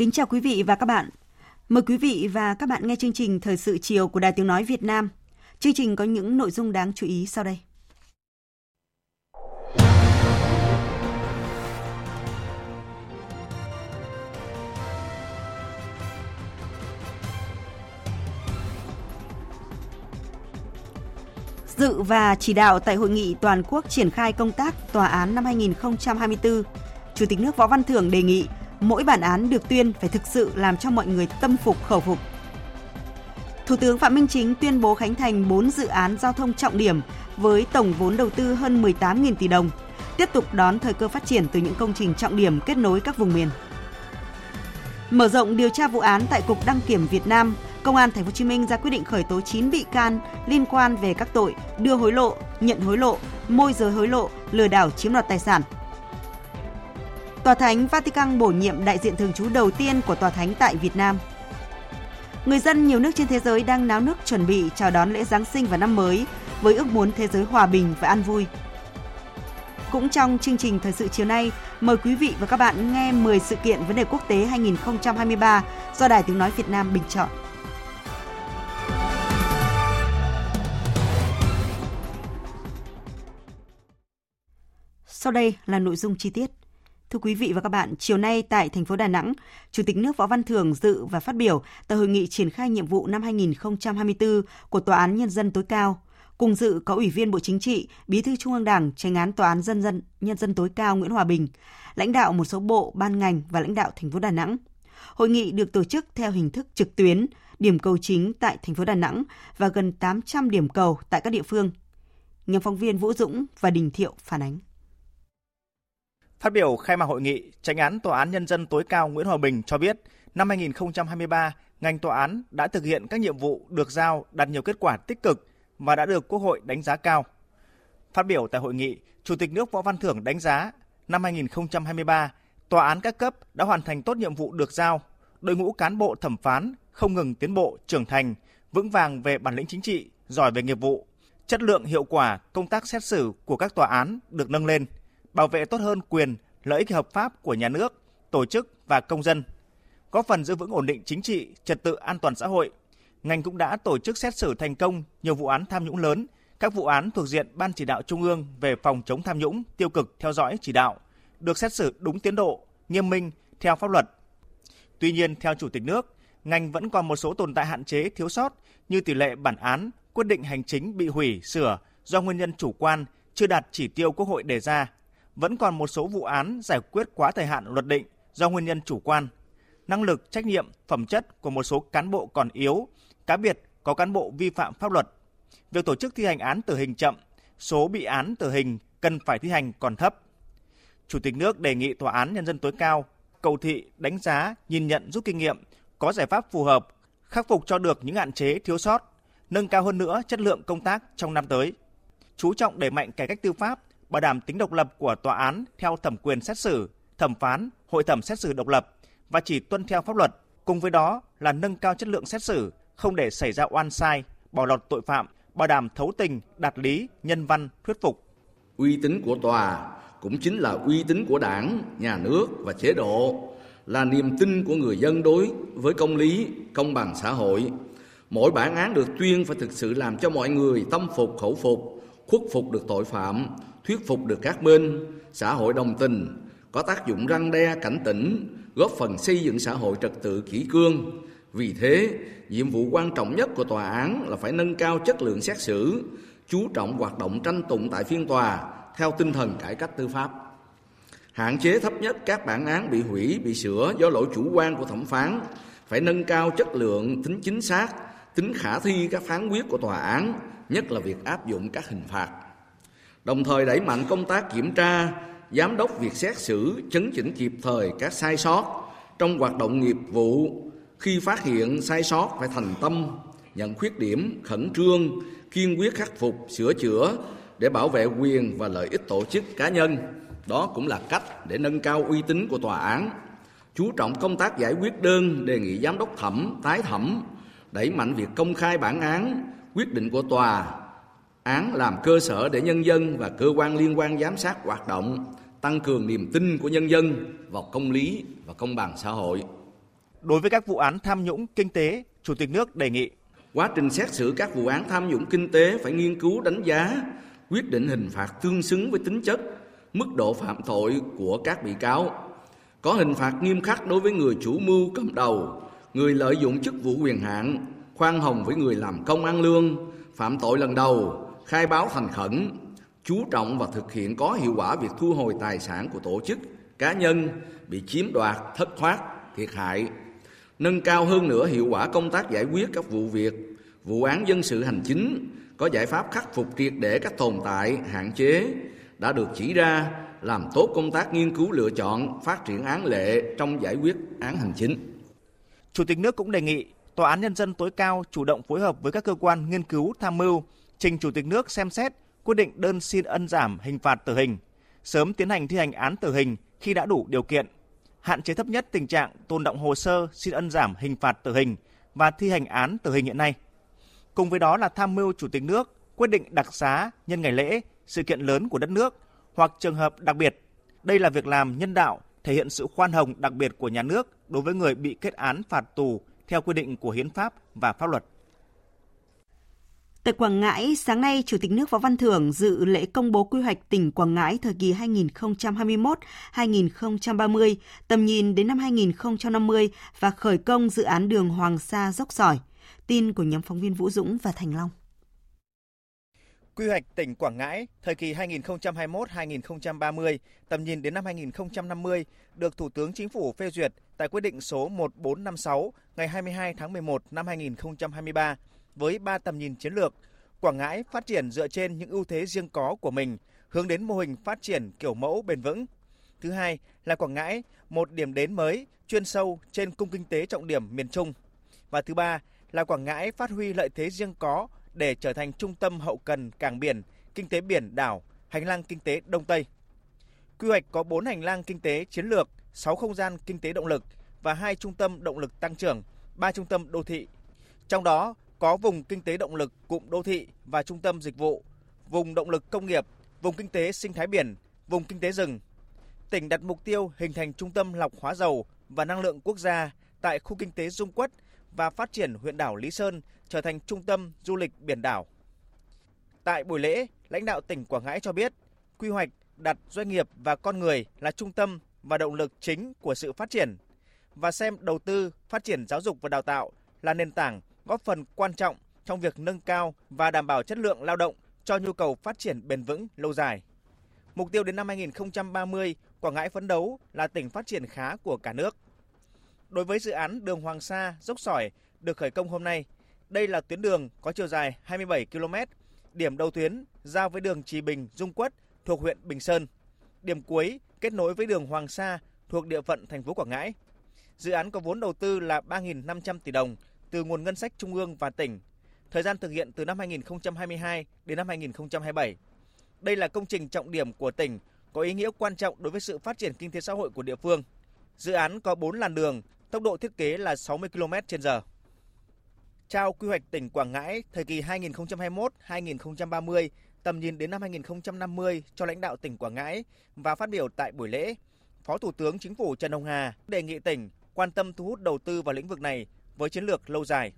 Kính chào quý vị và các bạn. Mời quý vị và các bạn nghe chương trình Thời sự chiều của Đài Tiếng Nói Việt Nam. Chương trình có những nội dung đáng chú ý sau đây. Dự và chỉ đạo tại hội nghị toàn quốc triển khai công tác tòa án năm 2024, Chủ tịch nước Võ Văn Thưởng đề nghị mỗi bản án được tuyên phải thực sự làm cho mọi người tâm phục khẩu phục. Thủ tướng Phạm Minh Chính tuyên bố khánh thành 4 dự án giao thông trọng điểm với tổng vốn đầu tư hơn 18.000 tỷ đồng, tiếp tục đón thời cơ phát triển từ những công trình trọng điểm kết nối các vùng miền. Mở rộng điều tra vụ án tại Cục Đăng kiểm Việt Nam, Công an Thành phố Hồ Chí Minh ra quyết định khởi tố 9 bị can liên quan về các tội đưa hối lộ, nhận hối lộ, môi giới hối lộ, lừa đảo chiếm đoạt tài sản – Tòa Thánh Vatican bổ nhiệm đại diện thường trú đầu tiên của Tòa Thánh tại Việt Nam. Người dân nhiều nước trên thế giới đang náo nức chuẩn bị chào đón lễ Giáng sinh và năm mới với ước muốn thế giới hòa bình và an vui. Cũng trong chương trình thời sự chiều nay, mời quý vị và các bạn nghe 10 sự kiện vấn đề quốc tế 2023 do Đài Tiếng Nói Việt Nam bình chọn. Sau đây là nội dung chi tiết. Thưa quý vị và các bạn, chiều nay tại thành phố Đà Nẵng, Chủ tịch nước Võ Văn Thưởng dự và phát biểu tại hội nghị triển khai nhiệm vụ năm 2024 của Tòa án Nhân dân tối cao. Cùng dự có Ủy viên Bộ Chính trị, Bí thư Trung ương Đảng, Tranh án Tòa án Dân dân Nhân dân tối cao Nguyễn Hòa Bình, lãnh đạo một số bộ, ban ngành và lãnh đạo thành phố Đà Nẵng. Hội nghị được tổ chức theo hình thức trực tuyến, điểm cầu chính tại thành phố Đà Nẵng và gần 800 điểm cầu tại các địa phương. Nhóm phóng viên Vũ Dũng và Đình Thiệu phản ánh. Phát biểu khai mạc hội nghị, Tranh án Tòa án Nhân dân tối cao Nguyễn Hòa Bình cho biết, năm 2023, ngành tòa án đã thực hiện các nhiệm vụ được giao đạt nhiều kết quả tích cực và đã được Quốc hội đánh giá cao. Phát biểu tại hội nghị, Chủ tịch nước Võ Văn Thưởng đánh giá năm 2023, tòa án các cấp đã hoàn thành tốt nhiệm vụ được giao, đội ngũ cán bộ thẩm phán không ngừng tiến bộ, trưởng thành, vững vàng về bản lĩnh chính trị, giỏi về nghiệp vụ, chất lượng hiệu quả công tác xét xử của các tòa án được nâng lên – bảo vệ tốt hơn quyền, lợi ích hợp pháp của nhà nước, tổ chức và công dân, góp phần giữ vững ổn định chính trị, trật tự an toàn xã hội. Ngành cũng đã tổ chức xét xử thành công nhiều vụ án tham nhũng lớn, các vụ án thuộc diện Ban chỉ đạo Trung ương về phòng chống tham nhũng, tiêu cực theo dõi chỉ đạo, được xét xử đúng tiến độ, nghiêm minh theo pháp luật. Tuy nhiên, theo Chủ tịch nước, ngành vẫn còn một số tồn tại hạn chế thiếu sót như tỷ lệ bản án, quyết định hành chính bị hủy, sửa do nguyên nhân chủ quan, chưa đạt chỉ tiêu Quốc hội đề ra vẫn còn một số vụ án giải quyết quá thời hạn luật định do nguyên nhân chủ quan. Năng lực, trách nhiệm, phẩm chất của một số cán bộ còn yếu, cá biệt có cán bộ vi phạm pháp luật. Việc tổ chức thi hành án tử hình chậm, số bị án tử hình cần phải thi hành còn thấp. Chủ tịch nước đề nghị Tòa án Nhân dân tối cao cầu thị, đánh giá, nhìn nhận rút kinh nghiệm, có giải pháp phù hợp, khắc phục cho được những hạn chế thiếu sót, nâng cao hơn nữa chất lượng công tác trong năm tới. Chú trọng đẩy mạnh cải cách tư pháp, bảo đảm tính độc lập của tòa án theo thẩm quyền xét xử, thẩm phán, hội thẩm xét xử độc lập và chỉ tuân theo pháp luật. Cùng với đó là nâng cao chất lượng xét xử, không để xảy ra oan sai, bỏ lọt tội phạm, bảo đảm thấu tình, đạt lý, nhân văn, thuyết phục. Uy tín của tòa cũng chính là uy tín của đảng, nhà nước và chế độ, là niềm tin của người dân đối với công lý, công bằng xã hội. Mỗi bản án được tuyên phải thực sự làm cho mọi người tâm phục khẩu phục, khuất phục được tội phạm, thuyết phục được các bên, xã hội đồng tình, có tác dụng răng đe cảnh tỉnh, góp phần xây dựng xã hội trật tự kỷ cương. Vì thế, nhiệm vụ quan trọng nhất của tòa án là phải nâng cao chất lượng xét xử, chú trọng hoạt động tranh tụng tại phiên tòa theo tinh thần cải cách tư pháp. hạn chế thấp nhất các bản án bị hủy, bị sửa do lỗi chủ quan của thẩm phán, phải nâng cao chất lượng, tính chính xác, tính khả thi các phán quyết của tòa án, nhất là việc áp dụng các hình phạt. Đồng thời đẩy mạnh công tác kiểm tra, giám đốc việc xét xử, chấn chỉnh kịp thời các sai sót trong hoạt động nghiệp vụ. Khi phát hiện sai sót phải thành tâm, nhận khuyết điểm, khẩn trương, kiên quyết khắc phục, sửa chữa để bảo vệ quyền và lợi ích tổ chức cá nhân. Đó cũng là cách để nâng cao uy tín của tòa án. Chú trọng công tác giải quyết đơn, đề nghị giám đốc thẩm, tái thẩm, đẩy mạnh việc công khai bản án, quyết định của tòa, án làm cơ sở để nhân dân và cơ quan liên quan giám sát hoạt động, tăng cường niềm tin của nhân dân vào công lý và công bằng xã hội. Đối với các vụ án tham nhũng kinh tế, Chủ tịch nước đề nghị quá trình xét xử các vụ án tham nhũng kinh tế phải nghiên cứu đánh giá, quyết định hình phạt tương xứng với tính chất, mức độ phạm tội của các bị cáo. Có hình phạt nghiêm khắc đối với người chủ mưu cầm đầu, người lợi dụng chức vụ quyền hạn, khoan hồng với người làm công ăn lương, phạm tội lần đầu, khai báo thành khẩn, chú trọng và thực hiện có hiệu quả việc thu hồi tài sản của tổ chức, cá nhân bị chiếm đoạt, thất thoát, thiệt hại, nâng cao hơn nữa hiệu quả công tác giải quyết các vụ việc, vụ án dân sự hành chính, có giải pháp khắc phục triệt để các tồn tại, hạn chế đã được chỉ ra, làm tốt công tác nghiên cứu lựa chọn, phát triển án lệ trong giải quyết án hành chính. Chủ tịch nước cũng đề nghị Tòa án Nhân dân tối cao chủ động phối hợp với các cơ quan nghiên cứu tham mưu, trình Chủ tịch nước xem xét quyết định đơn xin ân giảm hình phạt tử hình, sớm tiến hành thi hành án tử hình khi đã đủ điều kiện, hạn chế thấp nhất tình trạng tồn động hồ sơ xin ân giảm hình phạt tử hình và thi hành án tử hình hiện nay. Cùng với đó là tham mưu Chủ tịch nước quyết định đặc xá nhân ngày lễ, sự kiện lớn của đất nước hoặc trường hợp đặc biệt. Đây là việc làm nhân đạo, thể hiện sự khoan hồng đặc biệt của nhà nước đối với người bị kết án phạt tù theo quy định của hiến pháp và pháp luật. Tại Quảng Ngãi, sáng nay, Chủ tịch nước Võ Văn Thưởng dự lễ công bố quy hoạch tỉnh Quảng Ngãi thời kỳ 2021-2030, tầm nhìn đến năm 2050 và khởi công dự án đường Hoàng Sa dốc sỏi. Tin của nhóm phóng viên Vũ Dũng và Thành Long. Quy hoạch tỉnh Quảng Ngãi thời kỳ 2021-2030, tầm nhìn đến năm 2050 được Thủ tướng Chính phủ phê duyệt tại quyết định số 1456 ngày 22 tháng 11 năm 2023 với 3 tầm nhìn chiến lược. Quảng Ngãi phát triển dựa trên những ưu thế riêng có của mình, hướng đến mô hình phát triển kiểu mẫu bền vững. Thứ hai là Quảng Ngãi, một điểm đến mới, chuyên sâu trên cung kinh tế trọng điểm miền Trung. Và thứ ba là Quảng Ngãi phát huy lợi thế riêng có để trở thành trung tâm hậu cần cảng biển, kinh tế biển đảo, hành lang kinh tế Đông Tây. Quy hoạch có 4 hành lang kinh tế chiến lược, 6 không gian kinh tế động lực và 2 trung tâm động lực tăng trưởng, 3 trung tâm đô thị. Trong đó có vùng kinh tế động lực cụm đô thị và trung tâm dịch vụ, vùng động lực công nghiệp, vùng kinh tế sinh thái biển, vùng kinh tế rừng. Tỉnh đặt mục tiêu hình thành trung tâm lọc hóa dầu và năng lượng quốc gia tại khu kinh tế Dung Quất và phát triển huyện đảo Lý Sơn trở thành trung tâm du lịch biển đảo. Tại buổi lễ, lãnh đạo tỉnh Quảng Ngãi cho biết, quy hoạch đặt doanh nghiệp và con người là trung tâm và động lực chính của sự phát triển và xem đầu tư phát triển giáo dục và đào tạo là nền tảng góp phần quan trọng trong việc nâng cao và đảm bảo chất lượng lao động cho nhu cầu phát triển bền vững lâu dài. Mục tiêu đến năm 2030, Quảng Ngãi phấn đấu là tỉnh phát triển khá của cả nước. Đối với dự án đường Hoàng Sa dốc sỏi được khởi công hôm nay, đây là tuyến đường có chiều dài 27 km, điểm đầu tuyến giao với đường Trì Bình Dung Quất thuộc huyện Bình Sơn. Điểm cuối kết nối với đường Hoàng Sa thuộc địa phận thành phố Quảng Ngãi. Dự án có vốn đầu tư là 3.500 tỷ đồng từ nguồn ngân sách trung ương và tỉnh. Thời gian thực hiện từ năm 2022 đến năm 2027. Đây là công trình trọng điểm của tỉnh, có ý nghĩa quan trọng đối với sự phát triển kinh tế xã hội của địa phương. Dự án có 4 làn đường, tốc độ thiết kế là 60 km/h. Trao quy hoạch tỉnh Quảng Ngãi thời kỳ 2021-2030, tầm nhìn đến năm 2050 cho lãnh đạo tỉnh Quảng Ngãi và phát biểu tại buổi lễ, Phó Thủ tướng Chính phủ Trần Hồng Hà đề nghị tỉnh quan tâm thu hút đầu tư vào lĩnh vực này với chiến lược lâu dài.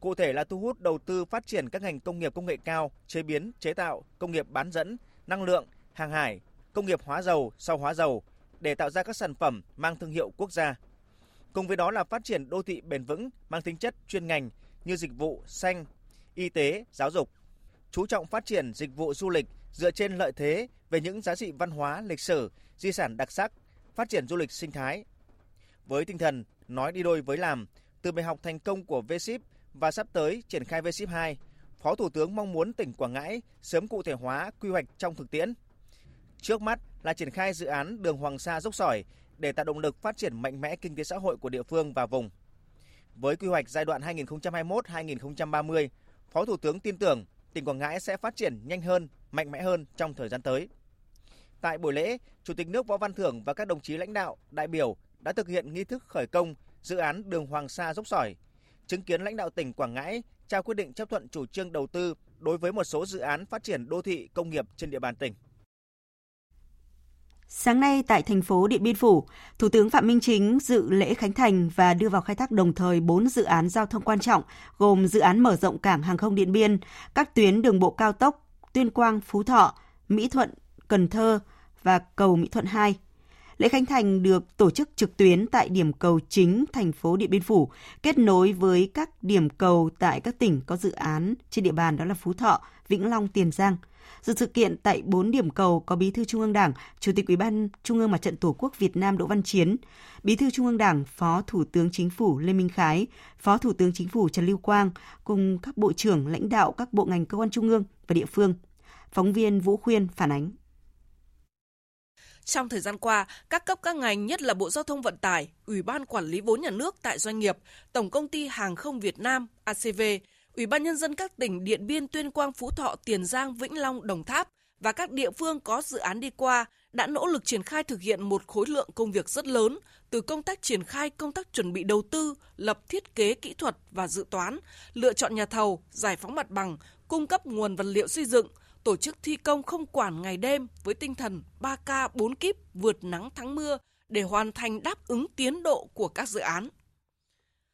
Cụ thể là thu hút đầu tư phát triển các ngành công nghiệp công nghệ cao, chế biến, chế tạo, công nghiệp bán dẫn, năng lượng, hàng hải, công nghiệp hóa dầu, sau hóa dầu để tạo ra các sản phẩm mang thương hiệu quốc gia. Cùng với đó là phát triển đô thị bền vững mang tính chất chuyên ngành như dịch vụ xanh, y tế, giáo dục. Chú trọng phát triển dịch vụ du lịch dựa trên lợi thế về những giá trị văn hóa, lịch sử, di sản đặc sắc, phát triển du lịch sinh thái. Với tinh thần nói đi đôi với làm, từ bài học thành công của V-Ship và sắp tới triển khai V-Ship 2, Phó Thủ tướng mong muốn tỉnh Quảng Ngãi sớm cụ thể hóa quy hoạch trong thực tiễn. Trước mắt là triển khai dự án đường Hoàng Sa dốc sỏi để tạo động lực phát triển mạnh mẽ kinh tế xã hội của địa phương và vùng. Với quy hoạch giai đoạn 2021-2030, Phó Thủ tướng tin tưởng tỉnh Quảng Ngãi sẽ phát triển nhanh hơn, mạnh mẽ hơn trong thời gian tới. Tại buổi lễ, Chủ tịch nước Võ Văn Thưởng và các đồng chí lãnh đạo, đại biểu đã thực hiện nghi thức khởi công dự án đường Hoàng Sa dốc sỏi, chứng kiến lãnh đạo tỉnh Quảng Ngãi trao quyết định chấp thuận chủ trương đầu tư đối với một số dự án phát triển đô thị công nghiệp trên địa bàn tỉnh. Sáng nay tại thành phố Điện Biên Phủ, Thủ tướng Phạm Minh Chính dự lễ khánh thành và đưa vào khai thác đồng thời 4 dự án giao thông quan trọng gồm dự án mở rộng cảng hàng không Điện Biên, các tuyến đường bộ cao tốc Tuyên Quang, Phú Thọ, Mỹ Thuận, Cần Thơ và cầu Mỹ Thuận 2. Lễ khánh thành được tổ chức trực tuyến tại điểm cầu chính thành phố Điện Biên Phủ, kết nối với các điểm cầu tại các tỉnh có dự án trên địa bàn đó là Phú Thọ, Vĩnh Long, Tiền Giang. Dự sự kiện tại 4 điểm cầu có Bí thư Trung ương Đảng, Chủ tịch Ủy ban Trung ương Mặt trận Tổ quốc Việt Nam Đỗ Văn Chiến, Bí thư Trung ương Đảng, Phó Thủ tướng Chính phủ Lê Minh Khái, Phó Thủ tướng Chính phủ Trần Lưu Quang cùng các bộ trưởng lãnh đạo các bộ ngành cơ quan trung ương và địa phương. Phóng viên Vũ Khuyên phản ánh. Trong thời gian qua, các cấp các ngành nhất là Bộ Giao thông Vận tải, Ủy ban Quản lý vốn nhà nước tại doanh nghiệp, Tổng công ty Hàng không Việt Nam ACV, Ủy ban nhân dân các tỉnh Điện Biên, Tuyên Quang, Phú Thọ, Tiền Giang, Vĩnh Long, Đồng Tháp và các địa phương có dự án đi qua đã nỗ lực triển khai thực hiện một khối lượng công việc rất lớn từ công tác triển khai công tác chuẩn bị đầu tư, lập thiết kế kỹ thuật và dự toán, lựa chọn nhà thầu, giải phóng mặt bằng, cung cấp nguồn vật liệu xây dựng, tổ chức thi công không quản ngày đêm với tinh thần 3K 4 kíp vượt nắng thắng mưa để hoàn thành đáp ứng tiến độ của các dự án.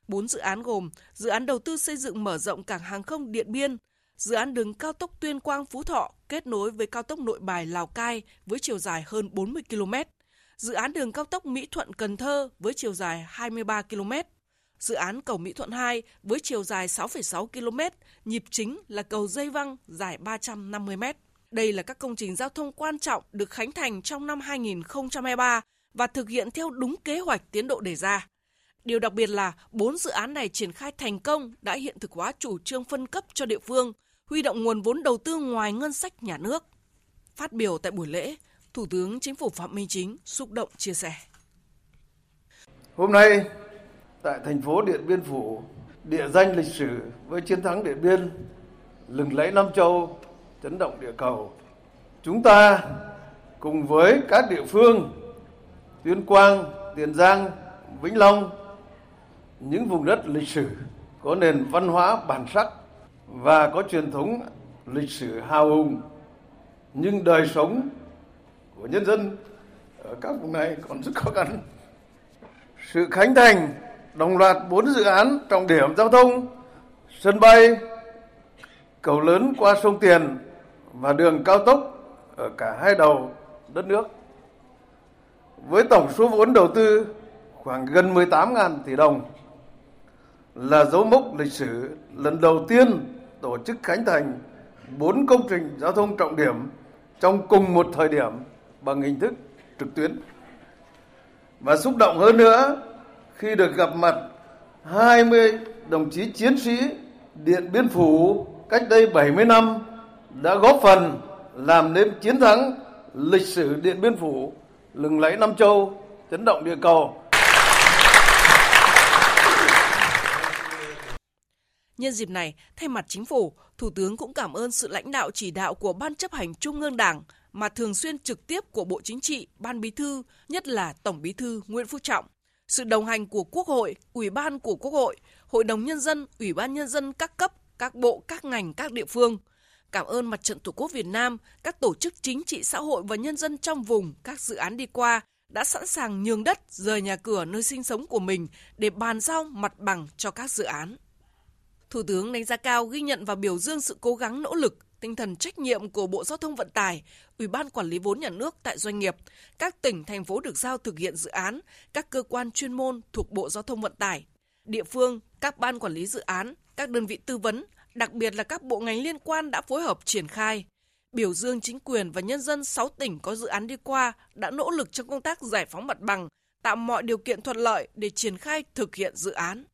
Bốn dự án gồm dự án đầu tư xây dựng mở rộng cảng hàng không Điện Biên, dự án đường cao tốc Tuyên Quang Phú Thọ kết nối với cao tốc Nội Bài Lào Cai với chiều dài hơn 40 km, dự án đường cao tốc Mỹ Thuận Cần Thơ với chiều dài 23 km, dự án cầu Mỹ Thuận 2 với chiều dài 6,6 km, nhịp chính là cầu dây văng dài 350 m. Đây là các công trình giao thông quan trọng được khánh thành trong năm 2023 và thực hiện theo đúng kế hoạch tiến độ đề ra. Điều đặc biệt là bốn dự án này triển khai thành công đã hiện thực hóa chủ trương phân cấp cho địa phương, huy động nguồn vốn đầu tư ngoài ngân sách nhà nước. Phát biểu tại buổi lễ, Thủ tướng Chính phủ Phạm Minh Chính xúc động chia sẻ. Hôm nay, tại thành phố Điện Biên Phủ, địa danh lịch sử với chiến thắng Điện Biên, lừng lẫy Nam Châu, chấn động địa cầu. Chúng ta cùng với các địa phương Tuyên Quang, Tiền Giang, Vĩnh Long những vùng đất lịch sử có nền văn hóa bản sắc và có truyền thống lịch sử hào hùng nhưng đời sống của nhân dân ở các vùng này còn rất khó khăn. Sự khánh thành đồng loạt bốn dự án trọng điểm giao thông, sân bay, cầu lớn qua sông Tiền và đường cao tốc ở cả hai đầu đất nước. Với tổng số vốn đầu tư khoảng gần 18.000 tỷ đồng là dấu mốc lịch sử lần đầu tiên tổ chức khánh thành bốn công trình giao thông trọng điểm trong cùng một thời điểm bằng hình thức trực tuyến. Và xúc động hơn nữa khi được gặp mặt 20 đồng chí chiến sĩ Điện Biên Phủ cách đây 70 năm đã góp phần làm nên chiến thắng lịch sử Điện Biên Phủ. Lừng lẫy Nam Châu, chấn động địa cầu. Nhân dịp này, thay mặt chính phủ, Thủ tướng cũng cảm ơn sự lãnh đạo chỉ đạo của Ban chấp hành Trung ương Đảng mà thường xuyên trực tiếp của Bộ Chính trị, Ban Bí thư, nhất là Tổng Bí thư Nguyễn Phú Trọng, sự đồng hành của Quốc hội, Ủy ban của Quốc hội, Hội đồng Nhân dân, Ủy ban Nhân dân các cấp, các bộ, các ngành, các địa phương. Cảm ơn Mặt trận Tổ quốc Việt Nam, các tổ chức chính trị xã hội và nhân dân trong vùng, các dự án đi qua đã sẵn sàng nhường đất, rời nhà cửa nơi sinh sống của mình để bàn giao mặt bằng cho các dự án. Thủ tướng đánh giá cao ghi nhận và biểu dương sự cố gắng nỗ lực, tinh thần trách nhiệm của Bộ Giao thông Vận tải, Ủy ban Quản lý vốn nhà nước tại doanh nghiệp, các tỉnh, thành phố được giao thực hiện dự án, các cơ quan chuyên môn thuộc Bộ Giao thông Vận tải, địa phương, các ban quản lý dự án, các đơn vị tư vấn, đặc biệt là các bộ ngành liên quan đã phối hợp triển khai. biểu dương chính quyền và nhân dân 6 tỉnh có dự án đi qua đã nỗ lực trong công tác giải phóng mặt bằng, tạo mọi điều kiện thuận lợi để triển khai thực hiện dự án.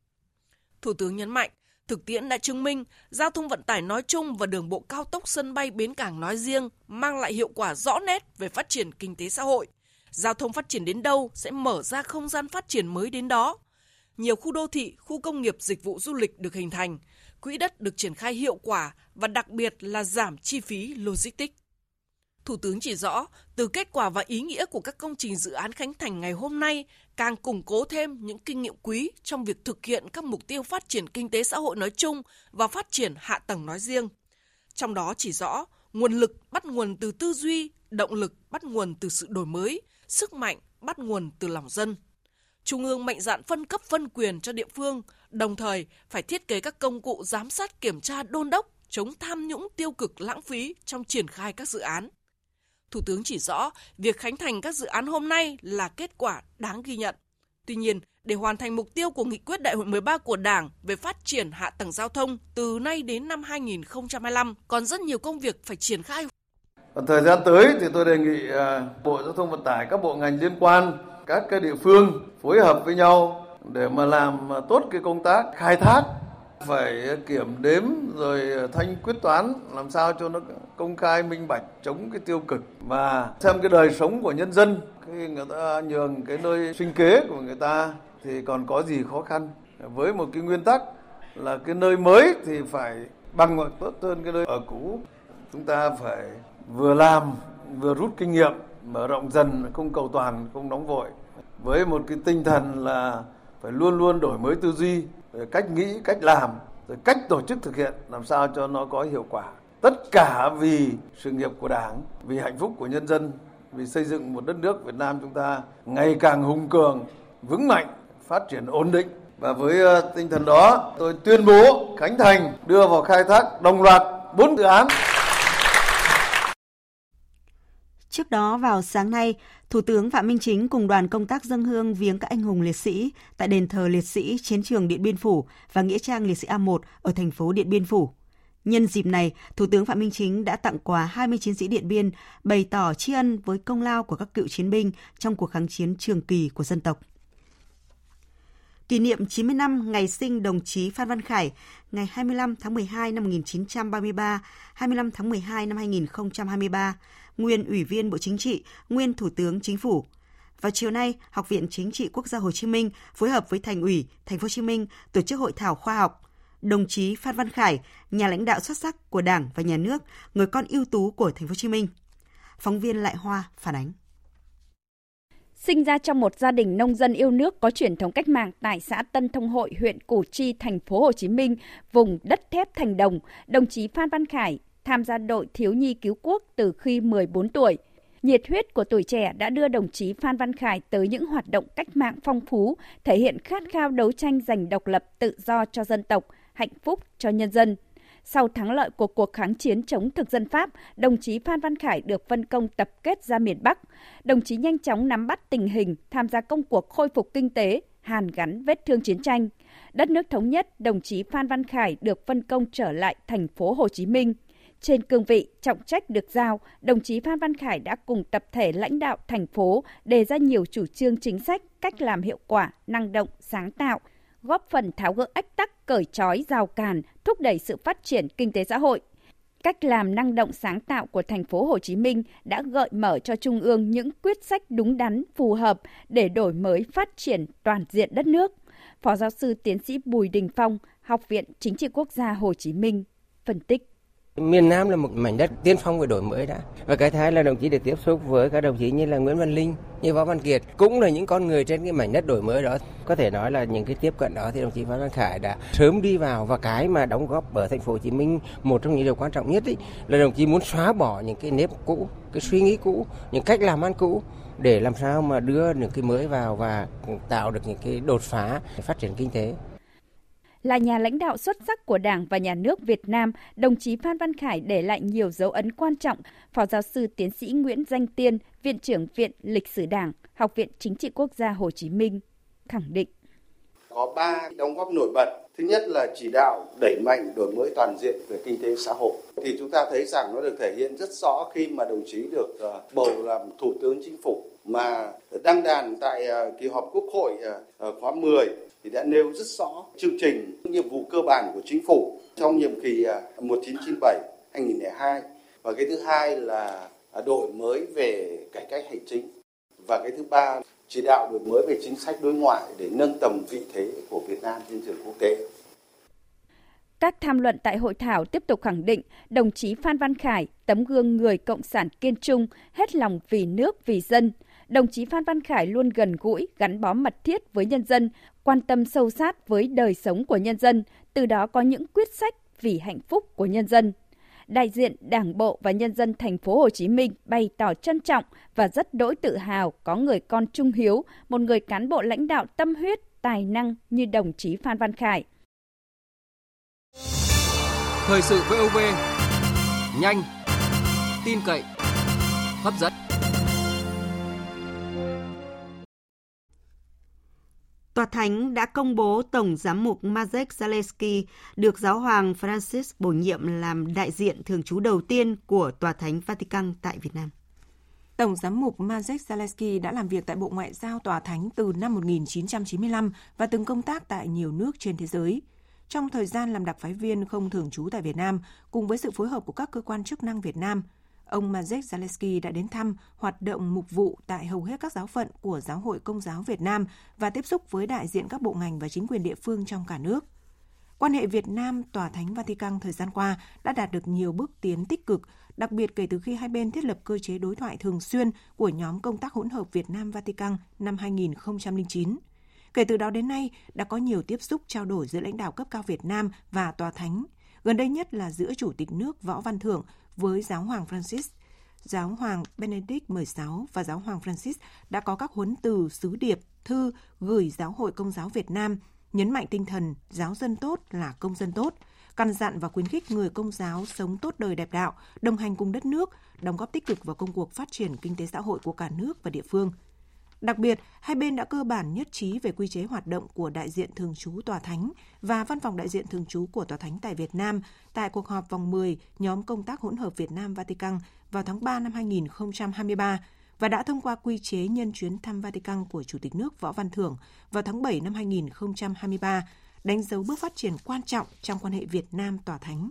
Thủ tướng nhấn mạnh, thực tiễn đã chứng minh giao thông vận tải nói chung và đường bộ cao tốc sân bay bến cảng nói riêng mang lại hiệu quả rõ nét về phát triển kinh tế xã hội. Giao thông phát triển đến đâu sẽ mở ra không gian phát triển mới đến đó. Nhiều khu đô thị, khu công nghiệp dịch vụ du lịch được hình thành, quỹ đất được triển khai hiệu quả và đặc biệt là giảm chi phí logistics. Thủ tướng chỉ rõ, từ kết quả và ý nghĩa của các công trình dự án khánh thành ngày hôm nay càng củng cố thêm những kinh nghiệm quý trong việc thực hiện các mục tiêu phát triển kinh tế xã hội nói chung và phát triển hạ tầng nói riêng. Trong đó chỉ rõ, nguồn lực bắt nguồn từ tư duy, động lực bắt nguồn từ sự đổi mới, sức mạnh bắt nguồn từ lòng dân. Trung ương mạnh dạn phân cấp phân quyền cho địa phương, đồng thời phải thiết kế các công cụ giám sát kiểm tra đôn đốc chống tham nhũng tiêu cực lãng phí trong triển khai các dự án. Thủ tướng chỉ rõ, việc khánh thành các dự án hôm nay là kết quả đáng ghi nhận. Tuy nhiên, để hoàn thành mục tiêu của nghị quyết đại hội 13 của Đảng về phát triển hạ tầng giao thông từ nay đến năm 2025, còn rất nhiều công việc phải triển khai. Và thời gian tới thì tôi đề nghị à, Bộ Giao thông Vận tải, các bộ ngành liên quan, các cái địa phương phối hợp với nhau để mà làm tốt cái công tác khai thác phải kiểm đếm rồi thanh quyết toán, làm sao cho nó công khai, minh bạch, chống cái tiêu cực. Và xem cái đời sống của nhân dân, khi người ta nhường cái nơi sinh kế của người ta thì còn có gì khó khăn. Với một cái nguyên tắc là cái nơi mới thì phải bằng hoặc tốt hơn cái nơi ở cũ. Chúng ta phải vừa làm, vừa rút kinh nghiệm, mở rộng dần, không cầu toàn, không nóng vội. Với một cái tinh thần là phải luôn luôn đổi mới tư duy cách nghĩ cách làm rồi cách tổ chức thực hiện làm sao cho nó có hiệu quả. Tất cả vì sự nghiệp của đảng vì hạnh phúc của nhân dân vì xây dựng một đất nước Việt Nam chúng ta ngày càng hùng cường vững mạnh phát triển ổn định. Và với ờ, tinh thần đó tôi tuyên bố khánh thành đưa vào khai thác đồng loạt bốn dự án. Trước đó vào sáng nay, Thủ tướng Phạm Minh Chính cùng đoàn công tác dân hương viếng các anh hùng liệt sĩ tại đền thờ liệt sĩ chiến trường Điện Biên Phủ và nghĩa trang liệt sĩ A1 ở thành phố Điện Biên Phủ. Nhân dịp này, Thủ tướng Phạm Minh Chính đã tặng quà 20 chiến sĩ Điện Biên, bày tỏ tri ân với công lao của các cựu chiến binh trong cuộc kháng chiến trường kỳ của dân tộc. Kỷ niệm 90 năm ngày sinh đồng chí Phan Văn Khải, ngày 25 tháng 12 năm 1933, 25 tháng 12 năm 2023, nguyên Ủy viên Bộ Chính trị, nguyên Thủ tướng Chính phủ. Vào chiều nay, Học viện Chính trị Quốc gia Hồ Chí Minh phối hợp với Thành ủy Thành phố Hồ Chí Minh tổ chức hội thảo khoa học đồng chí Phan Văn Khải, nhà lãnh đạo xuất sắc của Đảng và Nhà nước, người con ưu tú của Thành phố Hồ Chí Minh. Phóng viên Lại Hoa phản ánh. Sinh ra trong một gia đình nông dân yêu nước có truyền thống cách mạng tại xã Tân Thông Hội, huyện Củ Chi, thành phố Hồ Chí Minh, vùng đất thép thành đồng, đồng chí Phan Văn Khải tham gia đội thiếu nhi cứu quốc từ khi 14 tuổi. Nhiệt huyết của tuổi trẻ đã đưa đồng chí Phan Văn Khải tới những hoạt động cách mạng phong phú, thể hiện khát khao đấu tranh giành độc lập tự do cho dân tộc, hạnh phúc cho nhân dân. Sau thắng lợi của cuộc kháng chiến chống thực dân Pháp, đồng chí Phan Văn Khải được phân công tập kết ra miền Bắc. Đồng chí nhanh chóng nắm bắt tình hình, tham gia công cuộc khôi phục kinh tế, hàn gắn vết thương chiến tranh. Đất nước thống nhất, đồng chí Phan Văn Khải được phân công trở lại thành phố Hồ Chí Minh. Trên cương vị trọng trách được giao, đồng chí Phan Văn Khải đã cùng tập thể lãnh đạo thành phố đề ra nhiều chủ trương chính sách, cách làm hiệu quả, năng động, sáng tạo, góp phần tháo gỡ ách tắc, cởi trói, rào cản, thúc đẩy sự phát triển kinh tế xã hội. Cách làm năng động sáng tạo của thành phố Hồ Chí Minh đã gợi mở cho Trung ương những quyết sách đúng đắn, phù hợp để đổi mới phát triển toàn diện đất nước. Phó giáo sư tiến sĩ Bùi Đình Phong, Học viện Chính trị Quốc gia Hồ Chí Minh phân tích. Miền Nam là một mảnh đất tiên phong về đổi mới đã. Và cái thứ hai là đồng chí được tiếp xúc với các đồng chí như là Nguyễn Văn Linh, như Võ Văn Kiệt cũng là những con người trên cái mảnh đất đổi mới đó. Có thể nói là những cái tiếp cận đó thì đồng chí võ Văn Khải đã sớm đi vào và cái mà đóng góp ở thành phố Hồ Chí Minh một trong những điều quan trọng nhất ý, là đồng chí muốn xóa bỏ những cái nếp cũ, cái suy nghĩ cũ, những cách làm ăn cũ để làm sao mà đưa những cái mới vào và tạo được những cái đột phá để phát triển kinh tế. Là nhà lãnh đạo xuất sắc của Đảng và Nhà nước Việt Nam, đồng chí Phan Văn Khải để lại nhiều dấu ấn quan trọng. Phó giáo sư tiến sĩ Nguyễn Danh Tiên, Viện trưởng Viện Lịch sử Đảng, Học viện Chính trị Quốc gia Hồ Chí Minh, khẳng định. Có ba đóng góp nổi bật Thứ nhất là chỉ đạo đẩy mạnh đổi mới toàn diện về kinh tế xã hội. Thì chúng ta thấy rằng nó được thể hiện rất rõ khi mà đồng chí được ờ, bầu làm Thủ tướng Chính phủ mà đăng đàn tại ờ, kỳ họp Quốc hội ờ, khóa 10 thì đã nêu rất rõ chương trình nhiệm vụ cơ bản của chính phủ trong nhiệm kỳ à, 1997 2002 và cái thứ hai là à, đổi mới về cải cách hành chính và cái thứ ba chỉ đạo đổi mới về chính sách đối ngoại để nâng tầm vị thế của Việt Nam trên trường quốc tế. Các tham luận tại hội thảo tiếp tục khẳng định đồng chí Phan Văn Khải, tấm gương người cộng sản kiên trung, hết lòng vì nước, vì dân. Đồng chí Phan Văn Khải luôn gần gũi, gắn bó mật thiết với nhân dân, quan tâm sâu sát với đời sống của nhân dân, từ đó có những quyết sách vì hạnh phúc của nhân dân đại diện Đảng bộ và nhân dân thành phố Hồ Chí Minh bày tỏ trân trọng và rất đỗi tự hào có người con trung hiếu, một người cán bộ lãnh đạo tâm huyết, tài năng như đồng chí Phan Văn Khải. Thời sự VOV nhanh, tin cậy, hấp dẫn. Tòa Thánh đã công bố Tổng Giám mục Mazek Zaleski được Giáo hoàng Francis bổ nhiệm làm đại diện thường trú đầu tiên của Tòa Thánh Vatican tại Việt Nam. Tổng giám mục Mazek Zaleski đã làm việc tại Bộ Ngoại giao Tòa Thánh từ năm 1995 và từng công tác tại nhiều nước trên thế giới. Trong thời gian làm đặc phái viên không thường trú tại Việt Nam, cùng với sự phối hợp của các cơ quan chức năng Việt Nam – ông Mazek Zaleski đã đến thăm, hoạt động mục vụ tại hầu hết các giáo phận của Giáo hội Công giáo Việt Nam và tiếp xúc với đại diện các bộ ngành và chính quyền địa phương trong cả nước. Quan hệ Việt Nam Tòa Thánh Vatican thời gian qua đã đạt được nhiều bước tiến tích cực, đặc biệt kể từ khi hai bên thiết lập cơ chế đối thoại thường xuyên của nhóm công tác hỗn hợp Việt Nam Vatican năm 2009. Kể từ đó đến nay, đã có nhiều tiếp xúc trao đổi giữa lãnh đạo cấp cao Việt Nam và Tòa Thánh, gần đây nhất là giữa Chủ tịch nước Võ Văn Thưởng với Giáo hoàng Francis. Giáo hoàng Benedict XVI và Giáo hoàng Francis đã có các huấn từ, sứ điệp, thư gửi Giáo hội Công giáo Việt Nam, nhấn mạnh tinh thần giáo dân tốt là công dân tốt, căn dặn và khuyến khích người công giáo sống tốt đời đẹp đạo, đồng hành cùng đất nước, đóng góp tích cực vào công cuộc phát triển kinh tế xã hội của cả nước và địa phương – Đặc biệt, hai bên đã cơ bản nhất trí về quy chế hoạt động của đại diện thường trú Tòa Thánh và văn phòng đại diện thường trú của Tòa Thánh tại Việt Nam tại cuộc họp vòng 10 nhóm công tác hỗn hợp Việt Nam Vatican vào tháng 3 năm 2023 và đã thông qua quy chế nhân chuyến thăm Vatican của Chủ tịch nước Võ Văn Thưởng vào tháng 7 năm 2023, đánh dấu bước phát triển quan trọng trong quan hệ Việt Nam Tòa Thánh.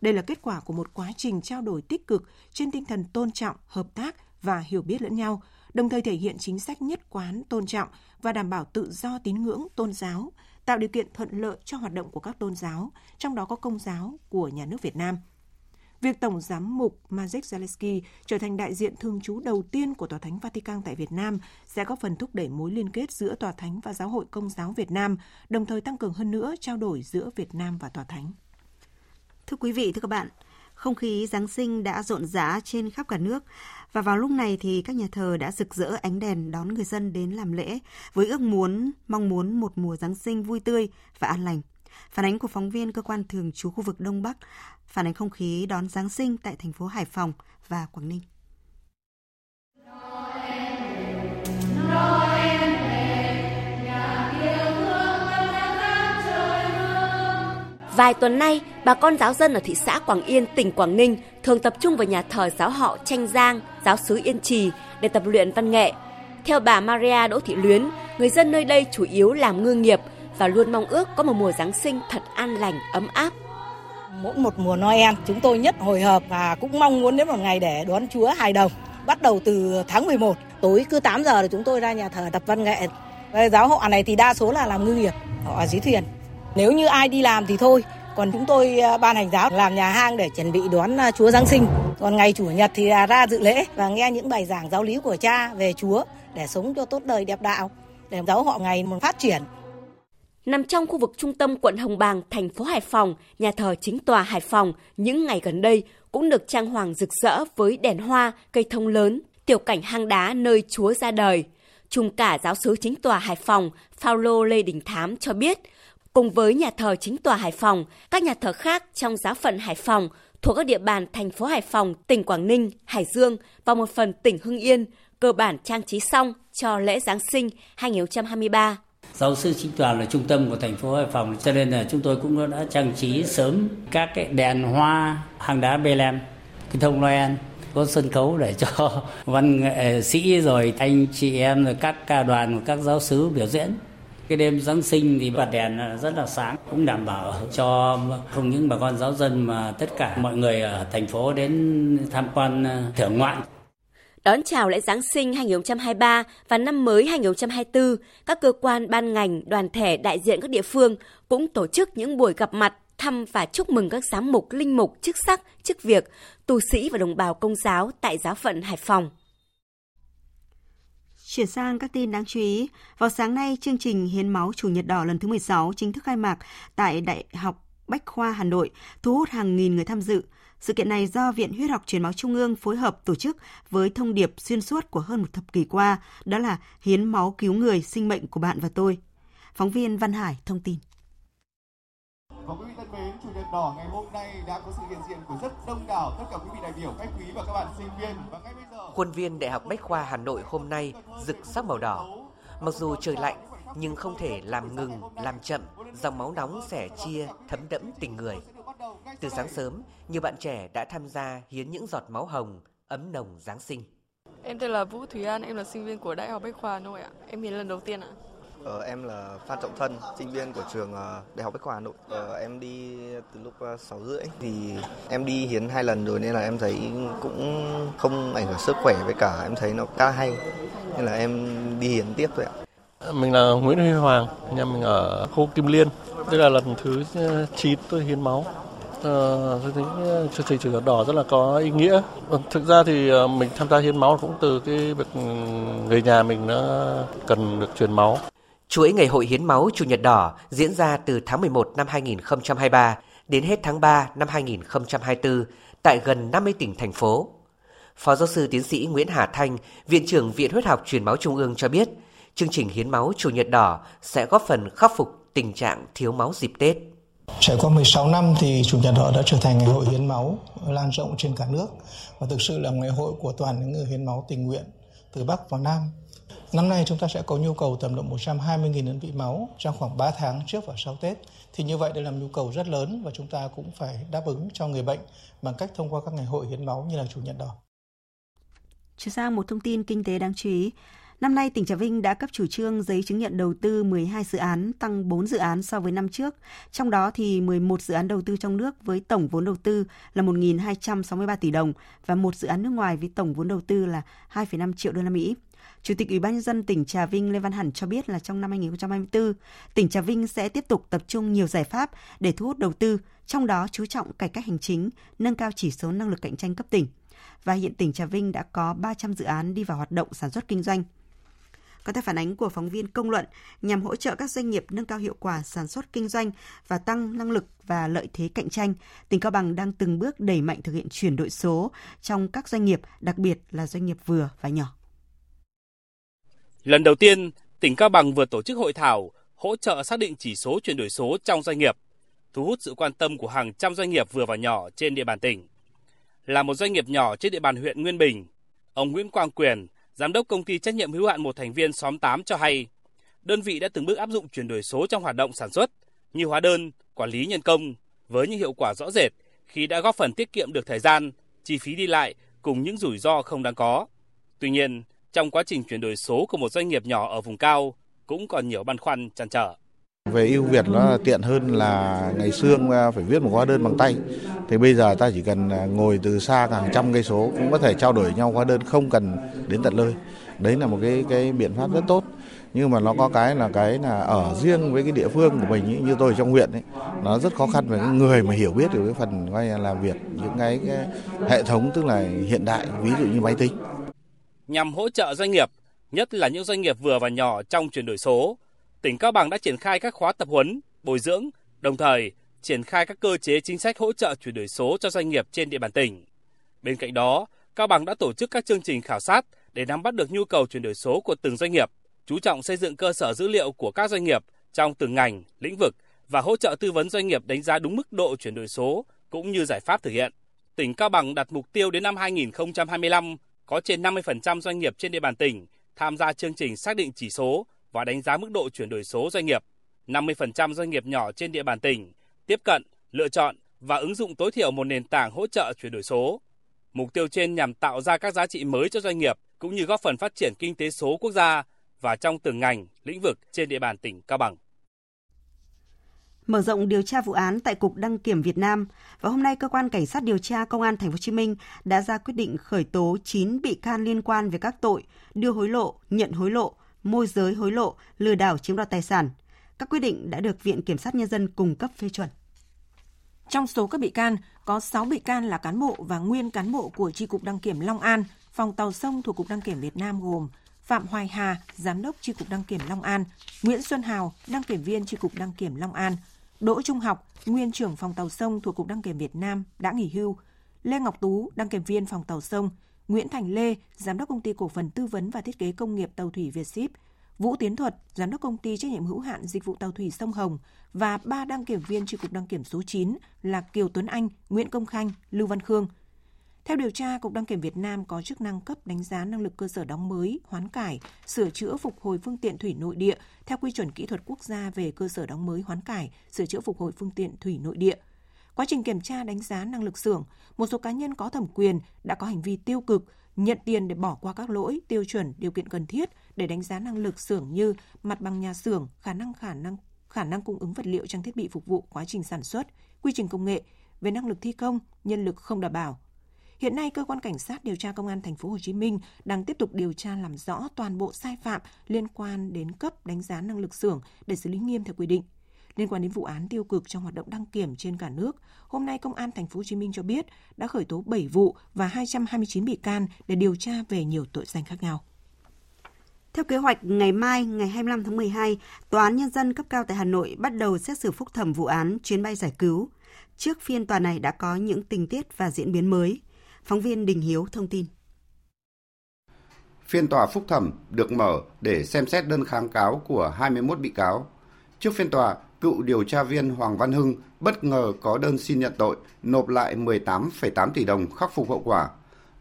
Đây là kết quả của một quá trình trao đổi tích cực trên tinh thần tôn trọng, hợp tác và hiểu biết lẫn nhau – đồng thời thể hiện chính sách nhất quán, tôn trọng và đảm bảo tự do tín ngưỡng tôn giáo, tạo điều kiện thuận lợi cho hoạt động của các tôn giáo, trong đó có công giáo của nhà nước Việt Nam. Việc Tổng Giám mục Mazek Zaleski trở thành đại diện thường trú đầu tiên của Tòa Thánh Vatican tại Việt Nam sẽ góp phần thúc đẩy mối liên kết giữa Tòa Thánh và Giáo hội Công giáo Việt Nam, đồng thời tăng cường hơn nữa trao đổi giữa Việt Nam và Tòa Thánh. Thưa quý vị, thưa các bạn, không khí Giáng sinh đã rộn rã trên khắp cả nước. Và vào lúc này thì các nhà thờ đã rực rỡ ánh đèn đón người dân đến làm lễ với ước muốn, mong muốn một mùa Giáng sinh vui tươi và an lành. Phản ánh của phóng viên cơ quan thường trú khu vực Đông Bắc, phản ánh không khí đón Giáng sinh tại thành phố Hải Phòng và Quảng Ninh. Noel, Noel. Vài tuần nay, bà con giáo dân ở thị xã Quảng Yên, tỉnh Quảng Ninh thường tập trung vào nhà thờ giáo họ Tranh Giang, giáo sứ Yên Trì để tập luyện văn nghệ. Theo bà Maria Đỗ Thị Luyến, người dân nơi đây chủ yếu làm ngư nghiệp và luôn mong ước có một mùa Giáng sinh thật an lành, ấm áp. Mỗi một mùa Noel, chúng tôi nhất hồi hộp và cũng mong muốn đến một ngày để đón Chúa hài đồng. Bắt đầu từ tháng 11, tối cứ 8 giờ là chúng tôi ra nhà thờ tập văn nghệ. Giáo họ này thì đa số là làm ngư nghiệp, họ ở dưới thuyền. Nếu như ai đi làm thì thôi, còn chúng tôi à, ban hành giáo làm nhà hang để chuẩn bị đón à, Chúa Giáng sinh. Còn ngày Chủ nhật thì ra dự lễ và nghe những bài giảng giáo lý của cha về Chúa để sống cho tốt đời đẹp đạo, để giáo họ ngày một phát triển. Nằm trong khu vực trung tâm quận Hồng Bàng, thành phố Hải Phòng, nhà thờ chính tòa Hải Phòng những ngày gần đây cũng được trang hoàng rực rỡ với đèn hoa, cây thông lớn, tiểu cảnh hang đá nơi Chúa ra đời. Trùng cả giáo sứ chính tòa Hải Phòng, Phaolô Lê Đình Thám cho biết, Cùng với nhà thờ chính tòa Hải Phòng, các nhà thờ khác trong giáo phận Hải Phòng thuộc các địa bàn thành phố Hải Phòng, tỉnh Quảng Ninh, Hải Dương và một phần tỉnh Hưng Yên cơ bản trang trí xong cho lễ Giáng sinh 2023. Giáo sư Chính tòa là trung tâm của thành phố Hải Phòng cho nên là chúng tôi cũng đã trang trí sớm các cái đèn hoa hàng đá Bethlehem, cái thông Noel có sân khấu để cho văn nghệ sĩ rồi anh chị em rồi các ca đoàn các giáo sứ biểu diễn cái đêm Giáng sinh thì bật đèn rất là sáng cũng đảm bảo cho không những bà con giáo dân mà tất cả mọi người ở thành phố đến tham quan ờ, thưởng ngoạn Đón chào lễ Giáng sinh 2023 và năm mới 2024, các cơ quan ban ngành, đoàn thể đại diện các địa phương cũng tổ chức những buổi gặp mặt thăm và chúc mừng các giám mục, linh mục, chức sắc, chức việc, tu sĩ và đồng bào công giáo tại giáo phận Hải Phòng. Chuyển sang các tin đáng chú ý, vào sáng nay, chương trình Hiến máu Chủ nhật đỏ lần thứ 16 chính thức khai mạc tại Đại học Bách khoa Hà Nội, thu hút hàng nghìn người tham dự. Sự kiện này do Viện Huyết học Truyền máu Trung ương phối hợp tổ chức với thông điệp xuyên suốt của hơn một thập kỷ qua, đó là hiến máu cứu người, sinh mệnh của bạn và tôi. Phóng viên Văn Hải thông tin. Và quý vị thân mến, Chủ nhật đỏ ngày hôm nay đã có sự hiện diện của rất đông đảo tất cả quý vị đại biểu, khách quý và các bạn sinh viên. Và ngay bây giờ... Khuôn viên Đại học Bách khoa Hà Nội hôm nay rực sắc màu đỏ. Mặc dù trời lạnh, nhưng không thể làm ngừng, làm chậm, dòng máu nóng sẻ chia, thấm đẫm tình người. Từ sáng sớm, nhiều bạn trẻ đã tham gia hiến những giọt máu hồng, ấm nồng Giáng sinh. Em tên là Vũ Thúy An, em là sinh viên của Đại học Bách khoa Hà Nội ạ. Em hiến lần đầu tiên ạ. Ờ, em là Phan Trọng Thân, sinh viên của trường ờ, Đại học Bách khoa Hà Nội. Ờ, em đi từ lúc ờ, 6 rưỡi thì em đi hiến hai lần rồi nên là em thấy cũng không ảnh hưởng sức khỏe với cả em thấy nó khá hay nên là em đi hiến tiếp thôi ạ. Mình là Nguyễn Huy Hoàng, nhà mình ở khu Kim Liên. Đây là lần thứ ờ, 9 tôi hiến máu. Ờ, tôi thấy chương trình chủ nhật đỏ rất là có ý nghĩa. Vâng, thực ra thì mình tham gia hiến máu cũng từ cái việc ừ, người nhà mình nó cần được truyền máu. Chuỗi ngày hội hiến máu Chủ nhật đỏ diễn ra từ tháng 11 năm 2023 đến hết tháng 3 năm 2024 tại gần 50 tỉnh thành phố. Phó giáo sư tiến sĩ Nguyễn Hà Thanh, Viện trưởng Viện Huyết học Truyền máu Trung ương cho biết, chương trình hiến máu Chủ nhật đỏ sẽ góp phần khắc phục tình trạng thiếu máu dịp Tết. Trải qua 16 năm thì Chủ nhật đỏ đã trở thành ngày hội hiến máu lan rộng trên cả nước và thực sự là ngày hội của toàn những người hiến máu tình nguyện từ Bắc vào Nam. Năm nay chúng ta sẽ có nhu cầu tầm độ 120.000 đơn vị máu trong khoảng 3 tháng trước và sau Tết. Thì như vậy đây là nhu cầu rất lớn và chúng ta cũng phải đáp ứng cho người bệnh bằng cách thông qua các ngày hội hiến máu như là Chủ nhật đỏ. Chuyển sang một thông tin kinh tế đáng chú ý. Năm nay, tỉnh Trà Vinh đã cấp chủ trương giấy chứng nhận đầu tư 12 dự án, tăng 4 dự án so với năm trước. Trong đó thì 11 dự án đầu tư trong nước với tổng vốn đầu tư là 1.263 tỷ đồng và một dự án nước ngoài với tổng vốn đầu tư là 2,5 triệu đô la Mỹ. Chủ tịch Ủy ban nhân dân tỉnh Trà Vinh Lê Văn Hẳn cho biết là trong năm 2024, tỉnh Trà Vinh sẽ tiếp tục tập trung nhiều giải pháp để thu hút đầu tư, trong đó chú trọng cải cách hành chính, nâng cao chỉ số năng lực cạnh tranh cấp tỉnh. Và hiện tỉnh Trà Vinh đã có 300 dự án đi vào hoạt động sản xuất kinh doanh. Có theo phản ánh của phóng viên công luận, nhằm hỗ trợ các doanh nghiệp nâng cao hiệu quả sản xuất kinh doanh và tăng năng lực và lợi thế cạnh tranh, tỉnh Cao Bằng đang từng bước đẩy mạnh thực hiện chuyển đổi số trong các doanh nghiệp, đặc biệt là doanh nghiệp vừa và nhỏ. Lần đầu tiên, tỉnh Cao Bằng vừa tổ chức hội thảo hỗ trợ xác định chỉ số chuyển đổi số trong doanh nghiệp, thu hút sự quan tâm của hàng trăm doanh nghiệp vừa và nhỏ trên địa bàn tỉnh. Là một doanh nghiệp nhỏ trên địa bàn huyện Nguyên Bình, ông Nguyễn Quang Quyền, giám đốc công ty trách nhiệm hữu hạn một thành viên xóm 8 cho hay, đơn vị đã từng bước áp dụng chuyển đổi số trong hoạt động sản xuất như hóa đơn, quản lý nhân công với những hiệu quả rõ rệt khi đã góp phần tiết kiệm được thời gian, chi phí đi lại cùng những rủi ro không đáng có. Tuy nhiên, trong quá trình chuyển đổi số của một doanh nghiệp nhỏ ở vùng cao cũng còn nhiều băn khoăn chăn trở. Về ưu việt nó là tiện hơn là ngày xưa à, phải viết một hóa đơn bằng tay. Thì bây giờ ta chỉ cần à, ngồi từ xa hàng trăm cây số cũng có thể trao đổi nhau hóa đơn không cần đến tận nơi. Đấy là một cái cái biện pháp rất tốt. Nhưng mà nó có cái là cái là ở riêng với cái địa phương của mình ý, như tôi trong huyện ấy, nó rất khó khăn về cái người mà hiểu biết được cái phần coi là làm việc những cái, cái hệ thống tức là hiện đại ví dụ như máy tính nhằm hỗ trợ doanh nghiệp, nhất là những doanh nghiệp vừa và nhỏ trong chuyển đổi số. Tỉnh Cao Bằng đã triển khai các khóa tập huấn, bồi dưỡng, đồng thời triển khai các cơ chế chính sách hỗ trợ chuyển đổi số cho doanh nghiệp trên địa bàn tỉnh. Bên cạnh đó, Cao Bằng đã tổ chức các chương trình khảo sát để nắm bắt được nhu cầu chuyển đổi số của từng doanh nghiệp, chú trọng xây dựng cơ sở dữ liệu của các doanh nghiệp trong từng ngành, lĩnh vực và hỗ trợ tư vấn doanh nghiệp đánh giá đúng mức độ chuyển đổi số cũng như giải pháp thực hiện. Tỉnh Cao Bằng đặt mục tiêu đến năm 2025 có trên 50% doanh nghiệp trên địa bàn tỉnh tham gia chương trình xác định chỉ số và đánh giá mức độ chuyển đổi số doanh nghiệp. 50% doanh nghiệp nhỏ trên địa bàn tỉnh tiếp cận, lựa chọn và ứng dụng tối thiểu một nền tảng hỗ trợ chuyển đổi số. Mục tiêu trên nhằm tạo ra các giá trị mới cho doanh nghiệp cũng như góp phần phát triển kinh tế số quốc gia và trong từng ngành, lĩnh vực trên địa bàn tỉnh Cao Bằng. Mở rộng điều tra vụ án tại Cục Đăng kiểm Việt Nam, và hôm nay cơ quan cảnh sát điều tra Công an Thành phố Hồ Chí Minh đã ra quyết định khởi tố 9 bị can liên quan về các tội đưa hối lộ, nhận hối lộ, môi giới hối lộ, lừa đảo chiếm đoạt tài sản. Các quyết định đã được Viện Kiểm sát Nhân dân cung cấp phê chuẩn. Trong số các bị can, có 6 bị can là cán bộ và nguyên cán bộ của Tri Cục Đăng kiểm Long An, phòng tàu sông thuộc Cục Đăng kiểm Việt Nam gồm Phạm Hoài Hà, Giám đốc Tri Cục Đăng kiểm Long An, Nguyễn Xuân Hào, Đăng kiểm viên Tri Cục Đăng kiểm Long An, Đỗ Trung Học, nguyên trưởng phòng tàu sông thuộc Cục Đăng kiểm Việt Nam đã nghỉ hưu, Lê Ngọc Tú, đăng kiểm viên phòng tàu sông, Nguyễn Thành Lê, giám đốc công ty cổ phần tư vấn và thiết kế công nghiệp tàu thủy Việt Ship, Vũ Tiến Thuật, giám đốc công ty trách nhiệm hữu hạn dịch vụ tàu thủy sông Hồng. Và ba đăng kiểm viên tri cục đăng kiểm số 9 là Kiều Tuấn Anh, Nguyễn Công Khanh, Lưu Văn Khương. Theo điều tra, Cục Đăng kiểm Việt Nam có chức năng cấp đánh giá năng lực cơ sở đóng mới, hoán cải, sửa chữa phục hồi phương tiện thủy nội địa theo quy chuẩn kỹ thuật quốc gia về cơ sở đóng mới, hoán cải, sửa chữa phục hồi phương tiện thủy nội địa. Quá trình kiểm tra đánh giá năng lực xưởng, một số cá nhân có thẩm quyền đã có hành vi tiêu cực, nhận tiền để bỏ qua các lỗi, tiêu chuẩn, điều kiện cần thiết để đánh giá năng lực xưởng như mặt bằng nhà xưởng, khả năng khả năng khả năng cung ứng vật liệu trang thiết bị phục vụ quá trình sản xuất, quy trình công nghệ, về năng lực thi công, nhân lực không đảm bảo. Hiện nay cơ quan cảnh sát điều tra công an thành phố Hồ Chí Minh đang tiếp tục điều tra làm rõ toàn bộ sai phạm liên quan đến cấp đánh giá năng lực xưởng để xử lý nghiêm theo quy định. Liên quan đến vụ án tiêu cực trong hoạt động đăng kiểm trên cả nước, hôm nay Công an thành phố Hồ Chí Minh cho biết đã khởi tố 7 vụ và 229 bị can để điều tra về nhiều tội danh khác nhau. Theo kế hoạch, ngày mai, ngày 25 tháng 12, Tòa án Nhân dân cấp cao tại Hà Nội bắt đầu xét xử phúc thẩm vụ án chuyến bay giải cứu. Trước phiên tòa này đã có những tình tiết và diễn biến mới. Phóng viên Đình Hiếu thông tin. Phiên tòa phúc thẩm được mở để xem xét đơn kháng cáo của 21 bị cáo. Trước phiên tòa, cựu điều tra viên Hoàng Văn Hưng bất ngờ có đơn xin nhận tội, nộp lại 18,8 tỷ đồng khắc phục hậu quả.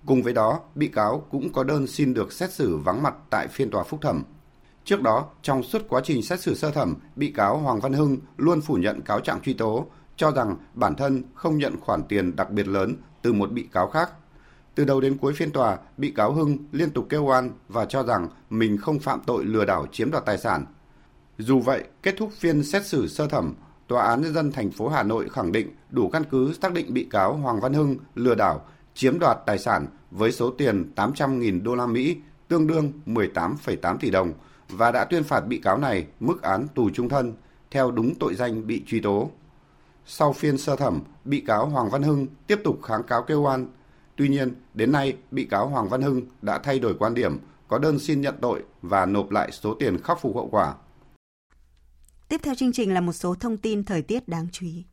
Cùng với đó, bị cáo cũng có đơn xin được xét xử vắng mặt tại phiên tòa phúc thẩm. Trước đó, trong suốt quá trình xét xử sơ thẩm, bị cáo Hoàng Văn Hưng luôn phủ nhận cáo trạng truy tố, cho rằng bản thân không nhận khoản tiền đặc biệt lớn từ một bị cáo khác. Từ đầu đến cuối phiên tòa, bị cáo Hưng liên tục kêu oan và cho rằng mình không phạm tội lừa đảo chiếm đoạt tài sản. Dù vậy, kết thúc phiên xét xử sơ thẩm, Tòa án nhân dân thành phố Hà Nội khẳng định đủ căn cứ xác định bị cáo Hoàng Văn Hưng lừa đảo chiếm đoạt tài sản với số tiền 800.000 đô la Mỹ, tương đương 18,8 tỷ đồng và đã tuyên phạt bị cáo này mức án tù trung thân theo đúng tội danh bị truy tố. Sau phiên sơ thẩm, bị cáo Hoàng Văn Hưng tiếp tục kháng cáo kêu oan. Tuy nhiên, đến nay, bị cáo Hoàng Văn Hưng đã thay đổi quan điểm, có đơn xin nhận tội và nộp lại số tiền khắc phục hậu quả. Tiếp theo chương trình là một số thông tin thời tiết đáng chú ý.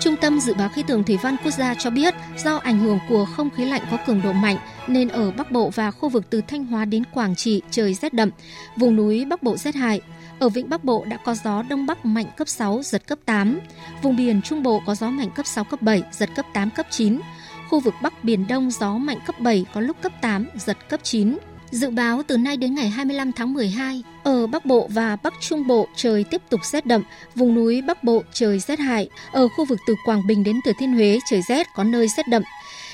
Trung tâm Dự báo Khí tượng Thủy văn Quốc gia cho biết, do ảnh hưởng của không khí lạnh có cường độ mạnh, nên ở Bắc Bộ và khu vực từ Thanh Hóa đến Quảng Trị trời rét đậm, vùng núi Bắc Bộ rét hại. Ở Vịnh Bắc Bộ đã có gió Đông Bắc mạnh cấp 6, giật cấp 8. Vùng biển Trung Bộ có gió mạnh cấp 6, cấp 7, giật cấp 8, cấp 9. Khu vực Bắc Biển Đông gió mạnh cấp 7, có lúc cấp 8, giật cấp 9. Dự báo từ nay đến ngày 25 tháng 12, ở Bắc Bộ và Bắc Trung Bộ trời tiếp tục rét đậm, vùng núi Bắc Bộ trời rét hại, ở khu vực từ Quảng Bình đến Thừa Thiên Huế trời rét có nơi rét đậm.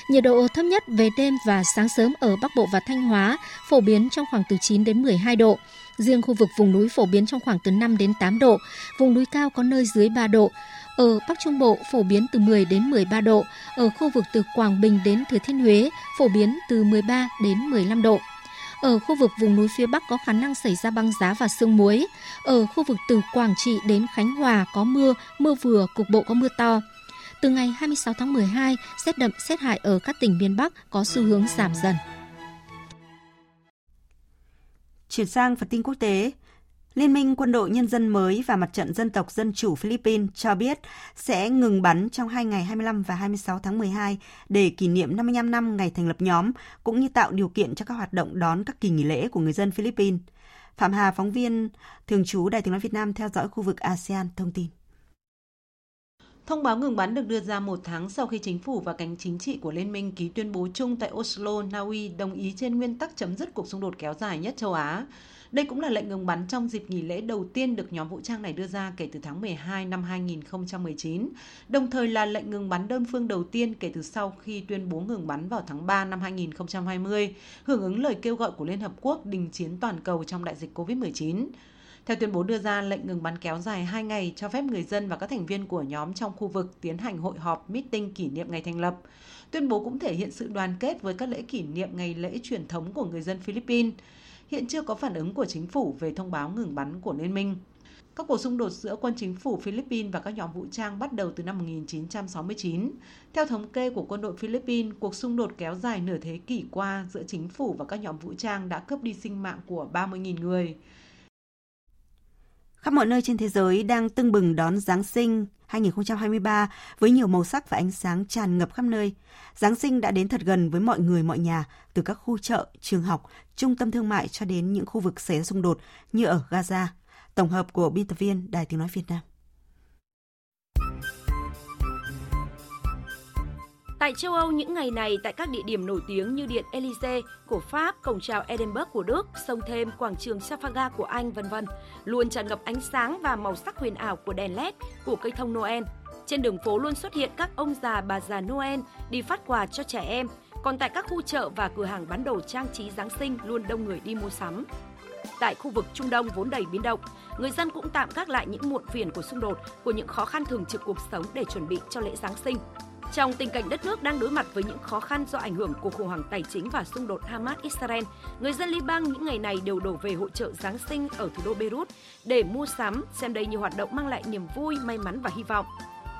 Nhiệt độ thấp nhất về đêm và sáng sớm ở Bắc Bộ và Thanh Hóa phổ biến trong khoảng từ 9 đến 12 độ. Riêng khu vực vùng núi phổ biến trong khoảng từ 5 đến 8 độ, vùng núi cao có nơi dưới 3 độ. Ở Bắc Trung Bộ phổ biến từ 10 đến 13 độ, ở khu vực từ Quảng Bình đến Thừa Thiên Huế phổ biến từ 13 đến 15 độ. Ở khu vực vùng núi phía Bắc có khả năng xảy ra băng giá và sương muối. Ở khu vực từ Quảng Trị đến Khánh Hòa có mưa, mưa vừa, cục bộ có mưa to. Từ ngày 26 tháng 12, rét đậm rét hại ở các tỉnh miền Bắc có xu hướng giảm dần. Chuyển sang phần tin quốc tế, Liên minh Quân đội Nhân dân mới và Mặt trận Dân tộc Dân chủ Philippines cho biết sẽ ngừng bắn trong hai ngày 25 và 26 tháng 12 để kỷ niệm 55 năm ngày thành lập nhóm, cũng như tạo điều kiện cho các hoạt động đón các kỳ nghỉ lễ của người dân Philippines. Phạm Hà, phóng viên thường trú Đài tiếng nói Việt Nam theo dõi khu vực ASEAN thông tin. Thông báo ngừng bắn được đưa ra một tháng sau khi chính phủ và cánh chính trị của Liên minh ký tuyên bố chung tại Oslo, Na Uy đồng ý trên nguyên tắc chấm dứt cuộc xung đột kéo dài nhất châu Á. Đây cũng là lệnh ngừng bắn trong dịp nghỉ lễ đầu tiên được nhóm vũ trang này đưa ra kể từ tháng 12 năm 2019, đồng thời là lệnh ngừng bắn đơn phương đầu tiên kể từ sau khi tuyên bố ngừng bắn vào tháng 3 năm 2020, hưởng ứng lời kêu gọi của Liên Hợp Quốc đình chiến toàn cầu trong đại dịch COVID-19. Theo tuyên bố đưa ra, lệnh ngừng bắn kéo dài 2 ngày cho phép người dân và các thành viên của nhóm trong khu vực tiến hành hội họp, meeting kỷ niệm ngày thành lập. Tuyên bố cũng thể hiện sự đoàn kết với các lễ kỷ niệm ngày lễ truyền thống của người dân Philippines. Hiện chưa có phản ứng của chính phủ về thông báo ngừng bắn của Liên minh. Các cuộc xung đột giữa quân chính phủ Philippines và các nhóm vũ trang bắt đầu từ năm 1969. Theo thống kê của quân đội Philippines, cuộc xung đột kéo dài nửa thế kỷ qua giữa chính phủ và các nhóm vũ trang đã cướp đi sinh mạng của 30.000 người. Khắp mọi nơi trên thế giới đang tưng bừng đón Giáng sinh 2023 với nhiều màu sắc và ánh sáng tràn ngập khắp nơi. Giáng sinh đã đến thật gần với mọi người mọi nhà, từ các khu chợ, trường học, trung tâm thương mại cho đến những khu vực xảy ra xung đột như ở Gaza. Tổng hợp của biên tập viên Đài Tiếng Nói Việt Nam. Tại châu Âu những ngày này, tại các địa điểm nổi tiếng như Điện Elysee của Pháp, cổng chào Edinburgh của Đức, sông thêm quảng trường Trafalgar của Anh, vân vân, luôn tràn ngập ánh sáng và màu sắc huyền ảo của đèn LED, của cây thông Noel. Trên đường phố luôn xuất hiện các ông già bà già Noel đi phát quà cho trẻ em, còn tại các khu chợ và cửa hàng bán đồ trang trí Giáng sinh luôn đông người đi mua sắm. Tại khu vực Trung Đông vốn đầy biến động, người dân cũng tạm gác lại những muộn phiền của xung đột, của những khó khăn thường trực cuộc sống để chuẩn bị cho lễ Giáng sinh. Trong tình cảnh đất nước đang đối mặt với những khó khăn do ảnh hưởng của khủng hoảng tài chính và xung đột Hamas-Israel, người dân Liban những ngày này đều đổ về hội trợ Giáng sinh ở thủ đô Beirut để mua sắm, xem đây như hoạt động mang lại niềm vui, may mắn và hy vọng.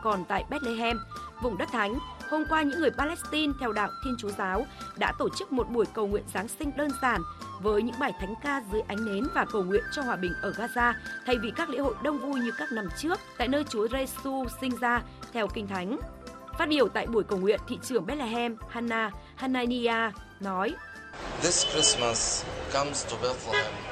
Còn tại Bethlehem, vùng đất thánh, hôm qua những người Palestine theo đạo Thiên Chúa giáo đã tổ chức một buổi cầu nguyện Giáng sinh đơn giản với những bài thánh ca dưới ánh nến và cầu nguyện cho hòa bình ở Gaza thay vì các lễ hội đông vui như các năm trước tại nơi Chúa Giêsu sinh ra theo Kinh Thánh. Phát biểu tại buổi cầu nguyện, thị trưởng Bethlehem Hannah Hanania nói. This Christmas comes to Bethlehem.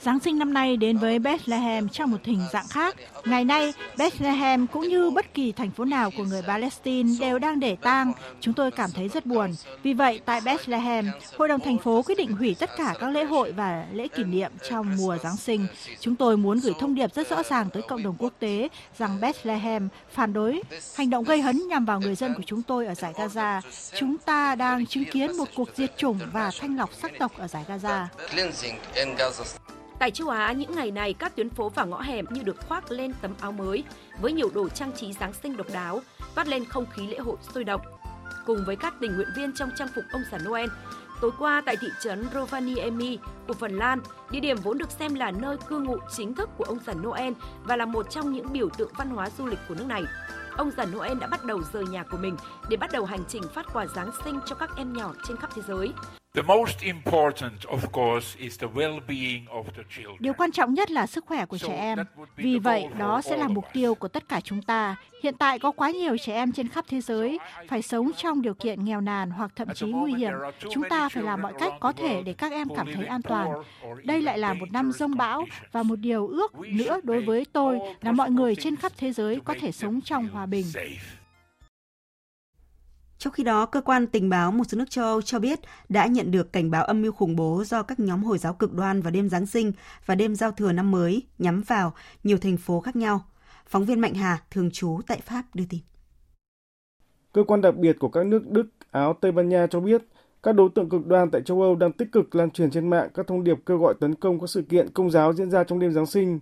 Giáng sinh năm nay đến với Bethlehem trong một hình dạng khác. Ngày nay, Bethlehem cũng như bất kỳ thành phố nào của người Palestine đều đang để tang. Chúng tôi cảm thấy rất buồn. Vì vậy, tại Bethlehem, Hội đồng thành phố quyết định hủy tất cả các lễ hội và lễ kỷ niệm trong mùa Giáng sinh. Chúng tôi muốn gửi thông điệp rất rõ ràng tới cộng đồng quốc tế rằng Bethlehem phản đối hành động gây hấn nhằm vào người dân của chúng tôi ở giải Gaza. Chúng ta đang chứng kiến một cuộc diệt chủng và thanh lọc sắc tộc ở giải Gaza. Tại châu Á, những ngày này các tuyến phố và ngõ hẻm như được khoác lên tấm áo mới với nhiều đồ trang trí Giáng sinh độc đáo, toát lên không khí lễ hội sôi động. Cùng với các tình nguyện viên trong trang phục ông già Noel, tối qua tại thị trấn Rovaniemi của Phần Lan, địa điểm vốn được xem là nơi cư ngụ chính thức của ông già Noel và là một trong những biểu tượng văn hóa du lịch của nước này. Ông già Noel đã bắt đầu rời nhà của mình để bắt đầu hành trình phát quà Giáng sinh cho các em nhỏ trên khắp thế giới. The most important, of course, is the well-being of the children. Điều quan trọng nhất là sức khỏe của trẻ em. Vì vậy, đó sẽ là mục tiêu của tất cả chúng ta. Hiện tại có quá nhiều trẻ em trên khắp thế giới phải sống trong điều kiện nghèo nàn hoặc thậm chí nguy hiểm. Chúng ta phải làm mọi cách có thể để các em cảm thấy an toàn. Đây lại là một năm rông bão và một điều ước nữa đối với tôi là mọi người trên khắp thế giới có thể sống trong hòa bình. Trong khi đó, cơ quan tình báo một số nước châu Âu cho biết đã nhận được cảnh báo âm mưu khủng bố do các nhóm Hồi giáo cực đoan vào đêm Giáng sinh và đêm giao thừa năm mới nhắm vào nhiều thành phố khác nhau. Phóng viên Mạnh Hà, thường trú tại Pháp đưa tin. Cơ quan đặc biệt của các nước Đức, Áo, Tây Ban Nha cho biết các đối tượng cực đoan tại châu Âu đang tích cực lan truyền trên mạng các thông điệp kêu gọi tấn công các sự kiện công giáo diễn ra trong đêm Giáng sinh.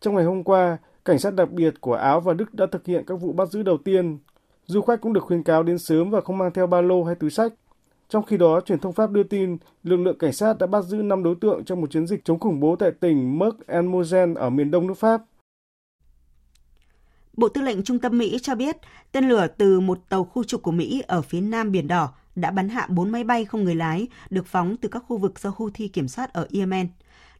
Trong ngày hôm qua, cảnh sát đặc biệt của Áo và Đức đã thực hiện các vụ bắt giữ đầu tiên. Du khách cũng được khuyên cáo đến sớm và không mang theo ba lô hay túi sách. Trong khi đó, truyền thông Pháp đưa tin lực lượng cảnh sát đã bắt giữ 5 đối tượng trong một chiến dịch chống khủng bố tại tỉnh Merck and Mosen ở miền đông nước Pháp. Bộ Tư lệnh Trung tâm Mỹ cho biết tên lửa từ một tàu khu trục của Mỹ ở phía nam Biển Đỏ đã bắn hạ 4 máy bay không người lái được phóng từ các khu vực do Houthi kiểm soát ở Yemen.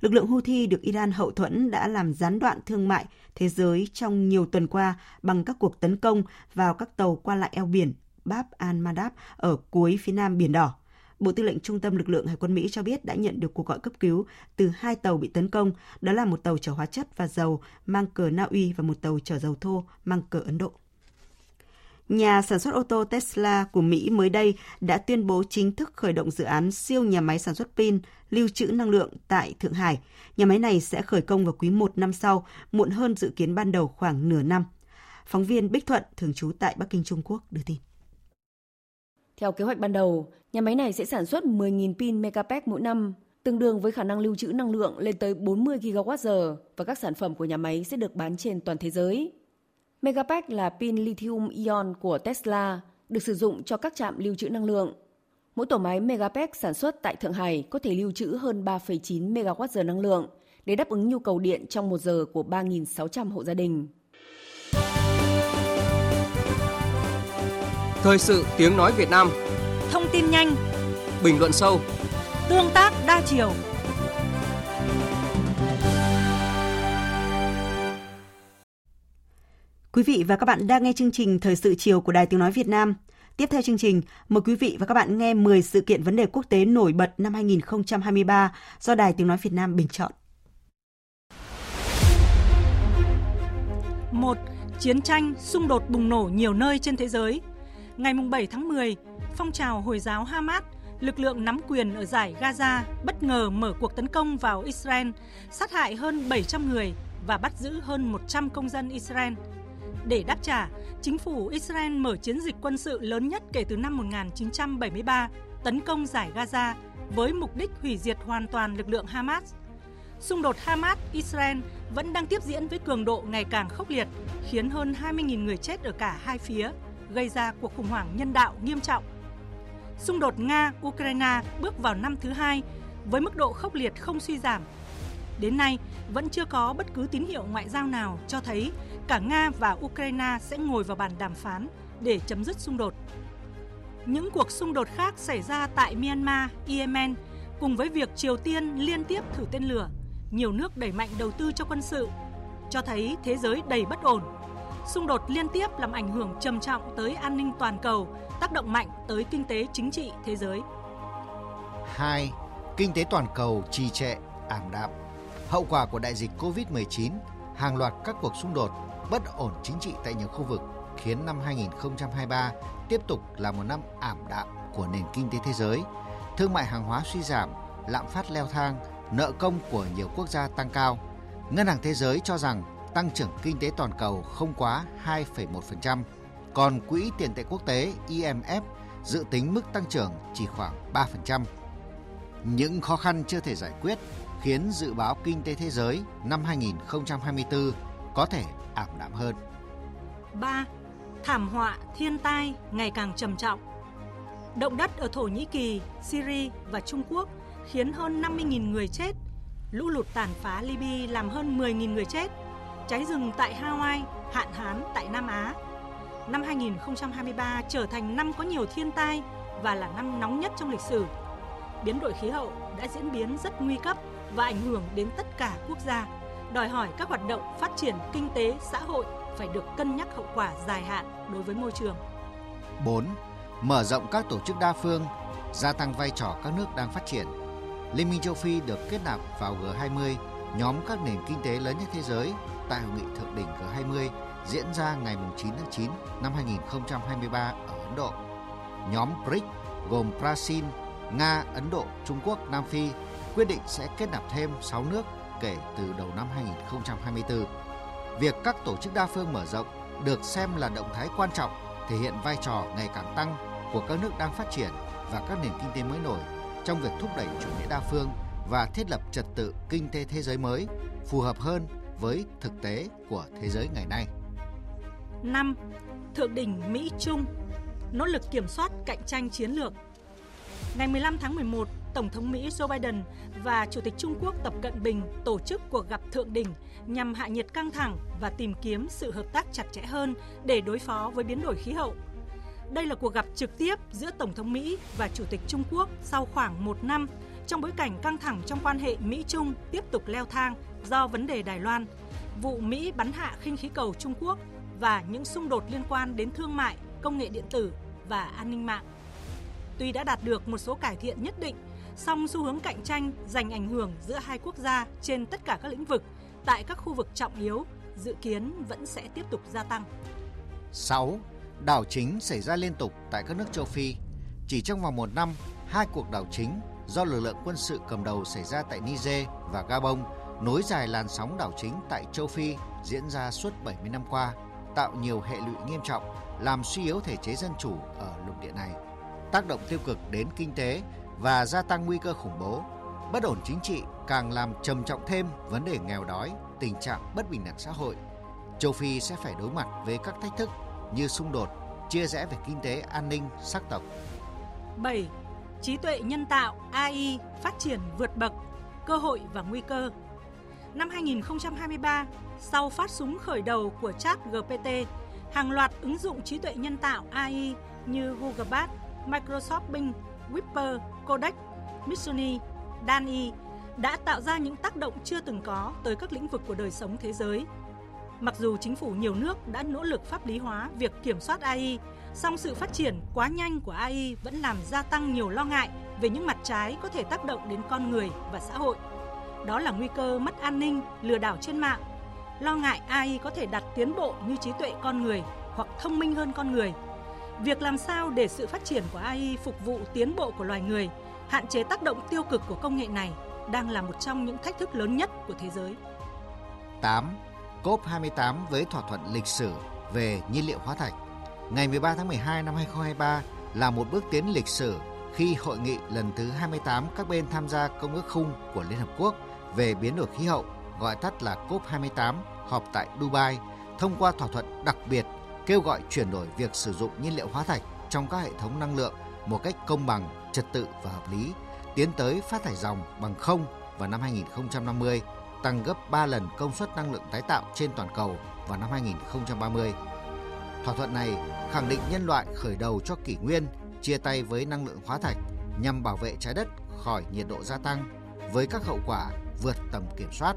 Lực lượng Houthi được Iran hậu thuẫn đã làm gián đoạn thương mại thế giới trong nhiều tuần qua bằng các cuộc tấn công vào các tàu qua lại eo biển Bab al-Mandab ở cuối phía nam Biển Đỏ. Bộ Tư lệnh Trung tâm Lực lượng Hải quân Mỹ cho biết đã nhận được cuộc gọi cấp cứu từ hai tàu bị tấn công, đó là một tàu chở hóa chất và dầu mang cờ Na Uy và một tàu chở dầu thô mang cờ Ấn Độ. Nhà sản xuất ô tô Tesla của Mỹ mới đây đã tuyên bố chính thức khởi động dự án siêu nhà máy sản xuất pin lưu trữ năng lượng tại Thượng Hải. Nhà máy này sẽ khởi công vào quý 1 năm sau, muộn hơn dự kiến ban đầu khoảng nửa năm. Phóng viên Bích Thuận, thường trú tại Bắc Kinh, Trung Quốc, đưa tin. Theo kế hoạch ban đầu, nhà máy này sẽ sản xuất 10.000 pin Megapack mỗi năm, tương đương với khả năng lưu trữ năng lượng lên tới 40 GWh và các sản phẩm của nhà máy sẽ được bán trên toàn thế giới. Megapack là pin lithium ion của Tesla, được sử dụng cho các trạm lưu trữ năng lượng. Mỗi tổ máy Megapack sản xuất tại Thượng Hải có thể lưu trữ hơn 3,9 MWh năng lượng để đáp ứng nhu cầu điện trong một giờ của 3.600 hộ gia đình. Thời sự tiếng nói Việt Nam Thông tin nhanh Bình luận sâu Tương tác đa chiều Quý vị và các bạn đang nghe chương trình Thời sự chiều của Đài Tiếng Nói Việt Nam. Tiếp theo chương trình, mời quý vị và các bạn nghe 10 sự kiện vấn đề quốc tế nổi bật năm 2023 do Đài Tiếng Nói Việt Nam bình chọn. 1. Chiến tranh, xung đột bùng nổ nhiều nơi trên thế giới. Ngày 7 tháng 10, phong trào Hồi giáo Hamas, lực lượng nắm quyền ở giải Gaza bất ngờ mở cuộc tấn công vào Israel, sát hại hơn 700 người và bắt giữ hơn 100 công dân Israel – để đáp trả, chính phủ Israel mở chiến dịch quân sự lớn nhất kể từ năm 1973 tấn công giải Gaza với mục đích hủy diệt hoàn toàn lực lượng Hamas. Xung đột Hamas-Israel vẫn đang tiếp diễn với cường độ ngày càng khốc liệt, khiến hơn 20.000 người chết ở cả hai phía, gây ra cuộc khủng hoảng nhân đạo nghiêm trọng. Xung đột Nga-Ukraine bước vào năm thứ hai với mức độ khốc liệt không suy giảm. Đến nay, vẫn chưa có bất cứ tín hiệu ngoại giao nào cho thấy cả Nga và Ukraine sẽ ngồi vào bàn đàm phán để chấm dứt xung đột. Những cuộc xung đột khác xảy ra tại Myanmar, Yemen cùng với việc Triều Tiên liên tiếp thử tên lửa, nhiều nước đẩy mạnh đầu tư cho quân sự, cho thấy thế giới đầy bất ổn. Xung đột liên tiếp làm ảnh hưởng trầm trọng tới an ninh toàn cầu, tác động mạnh tới kinh tế chính trị thế giới. 2. Kinh tế toàn cầu trì trệ, ảm đạm. Hậu quả của đại dịch COVID-19, hàng loạt các cuộc xung đột bất ổn chính trị tại nhiều khu vực khiến năm 2023 tiếp tục là một năm ảm đạm của nền kinh tế thế giới. Thương mại hàng hóa suy giảm, lạm phát leo thang, nợ công của nhiều quốc gia tăng cao. Ngân hàng Thế giới cho rằng tăng trưởng kinh tế toàn cầu không quá 2,1%, còn Quỹ tiền tệ quốc tế IMF dự tính mức tăng trưởng chỉ khoảng 3%. Những khó khăn chưa thể giải quyết khiến dự báo kinh tế thế giới năm 2024 có thể ảm đạm hơn. 3. Thảm họa thiên tai ngày càng trầm trọng. Động đất ở Thổ Nhĩ Kỳ, Syria và Trung Quốc khiến hơn 50.000 người chết. Lũ lụt tàn phá Libya làm hơn 10.000 người chết. Cháy rừng tại Hawaii, hạn hán tại Nam Á. Năm 2023 trở thành năm có nhiều thiên tai và là năm nóng nhất trong lịch sử. Biến đổi khí hậu đã diễn biến rất nguy cấp và ảnh hưởng đến tất cả quốc gia đòi hỏi các hoạt động phát triển kinh tế xã hội phải được cân nhắc hậu quả dài hạn đối với môi trường. 4. Mở rộng các tổ chức đa phương, gia tăng vai trò các nước đang phát triển. Liên minh châu Phi được kết nạp vào G20, nhóm các nền kinh tế lớn nhất thế giới tại hội nghị thượng đỉnh G20 diễn ra ngày 9 tháng 9 năm 2023 ở Ấn Độ. Nhóm BRICS gồm Brazil, Nga, Ấn Độ, Trung Quốc, Nam Phi quyết định sẽ kết nạp thêm 6 nước kể từ đầu năm 2024. Việc các tổ chức đa phương mở rộng được xem là động thái quan trọng thể hiện vai trò ngày càng tăng của các nước đang phát triển và các nền kinh tế mới nổi trong việc thúc đẩy chủ nghĩa đa phương và thiết lập trật tự kinh tế thế giới mới phù hợp hơn với thực tế của thế giới ngày nay. 5. Thượng đỉnh Mỹ Trung nỗ lực kiểm soát cạnh tranh chiến lược. Ngày 15 tháng 11, Tổng thống Mỹ Joe Biden và Chủ tịch Trung Quốc Tập Cận Bình tổ chức cuộc gặp thượng đỉnh nhằm hạ nhiệt căng thẳng và tìm kiếm sự hợp tác chặt chẽ hơn để đối phó với biến đổi khí hậu. Đây là cuộc gặp trực tiếp giữa Tổng thống Mỹ và Chủ tịch Trung Quốc sau khoảng một năm trong bối cảnh căng thẳng trong quan hệ Mỹ-Trung tiếp tục leo thang do vấn đề Đài Loan, vụ Mỹ bắn hạ khinh khí cầu Trung Quốc và những xung đột liên quan đến thương mại, công nghệ điện tử và an ninh mạng. Tuy đã đạt được một số cải thiện nhất định, song xu hướng cạnh tranh giành ảnh hưởng giữa hai quốc gia trên tất cả các lĩnh vực tại các khu vực trọng yếu dự kiến vẫn sẽ tiếp tục gia tăng. 6. đảo chính xảy ra liên tục tại các nước châu Phi. Chỉ trong vòng một năm, hai cuộc đảo chính do lực lượng quân sự cầm đầu xảy ra tại Niger và Gabon, nối dài làn sóng đảo chính tại châu Phi diễn ra suốt 70 năm qua, tạo nhiều hệ lụy nghiêm trọng, làm suy yếu thể chế dân chủ ở lục địa này, tác động tiêu cực đến kinh tế và gia tăng nguy cơ khủng bố. Bất ổn chính trị càng làm trầm trọng thêm vấn đề nghèo đói, tình trạng bất bình đẳng xã hội. Châu Phi sẽ phải đối mặt với các thách thức như xung đột, chia rẽ về kinh tế, an ninh, sắc tộc. 7. Trí tuệ nhân tạo AI phát triển vượt bậc, cơ hội và nguy cơ. Năm 2023, sau phát súng khởi đầu của chat GPT, hàng loạt ứng dụng trí tuệ nhân tạo AI như Google Bard, Microsoft Bing, Whisper, Kodak, Midjourney, Dani đã tạo ra những tác động chưa từng có tới các lĩnh vực của đời sống thế giới. Mặc dù chính phủ nhiều nước đã nỗ lực pháp lý hóa việc kiểm soát AI, song sự phát triển quá nhanh của AI vẫn làm gia tăng nhiều lo ngại về những mặt trái có thể tác động đến con người và xã hội. Đó là nguy cơ mất an ninh, lừa đảo trên mạng, lo ngại AI có thể đạt tiến bộ như trí tuệ con người hoặc thông minh hơn con người. Việc làm sao để sự phát triển của AI phục vụ tiến bộ của loài người, hạn chế tác động tiêu cực của công nghệ này đang là một trong những thách thức lớn nhất của thế giới. 8. COP28 với thỏa thuận lịch sử về nhiên liệu hóa thạch. Ngày 13 tháng 12 năm 2023 là một bước tiến lịch sử khi hội nghị lần thứ 28 các bên tham gia Công ước khung của Liên Hợp Quốc về biến đổi khí hậu, gọi tắt là COP28, họp tại Dubai, thông qua thỏa thuận đặc biệt kêu gọi chuyển đổi việc sử dụng nhiên liệu hóa thạch trong các hệ thống năng lượng một cách công bằng, trật tự và hợp lý, tiến tới phát thải dòng bằng không vào năm 2050, tăng gấp 3 lần công suất năng lượng tái tạo trên toàn cầu vào năm 2030. Thỏa thuận này khẳng định nhân loại khởi đầu cho kỷ nguyên chia tay với năng lượng hóa thạch nhằm bảo vệ trái đất khỏi nhiệt độ gia tăng với các hậu quả vượt tầm kiểm soát.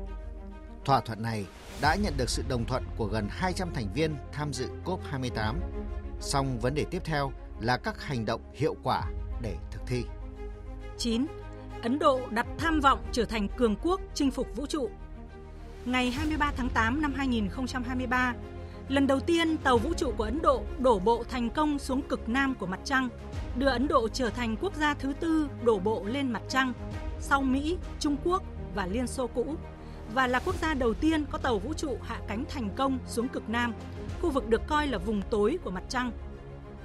Thỏa thuận này đã nhận được sự đồng thuận của gần 200 thành viên tham dự COP28. Song vấn đề tiếp theo là các hành động hiệu quả để thực thi. 9. Ấn Độ đặt tham vọng trở thành cường quốc chinh phục vũ trụ. Ngày 23 tháng 8 năm 2023, lần đầu tiên tàu vũ trụ của Ấn Độ đổ bộ thành công xuống cực nam của mặt trăng, đưa Ấn Độ trở thành quốc gia thứ tư đổ bộ lên mặt trăng sau Mỹ, Trung Quốc và Liên Xô cũ và là quốc gia đầu tiên có tàu vũ trụ hạ cánh thành công xuống cực Nam, khu vực được coi là vùng tối của mặt trăng.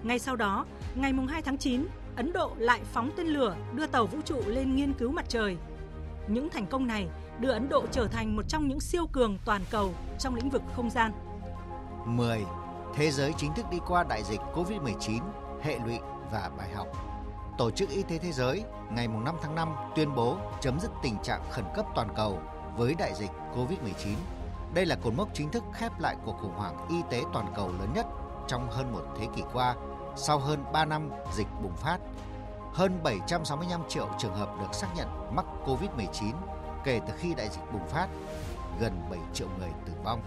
Ngay sau đó, ngày 2 tháng 9, Ấn Độ lại phóng tên lửa đưa tàu vũ trụ lên nghiên cứu mặt trời. Những thành công này đưa Ấn Độ trở thành một trong những siêu cường toàn cầu trong lĩnh vực không gian. 10. Thế giới chính thức đi qua đại dịch COVID-19, hệ lụy và bài học. Tổ chức Y tế Thế giới ngày 5 tháng 5 tuyên bố chấm dứt tình trạng khẩn cấp toàn cầu với đại dịch COVID-19. Đây là cột mốc chính thức khép lại cuộc khủng hoảng y tế toàn cầu lớn nhất trong hơn một thế kỷ qua sau hơn 3 năm dịch bùng phát. Hơn 765 triệu trường hợp được xác nhận mắc COVID-19 kể từ khi đại dịch bùng phát, gần 7 triệu người tử vong.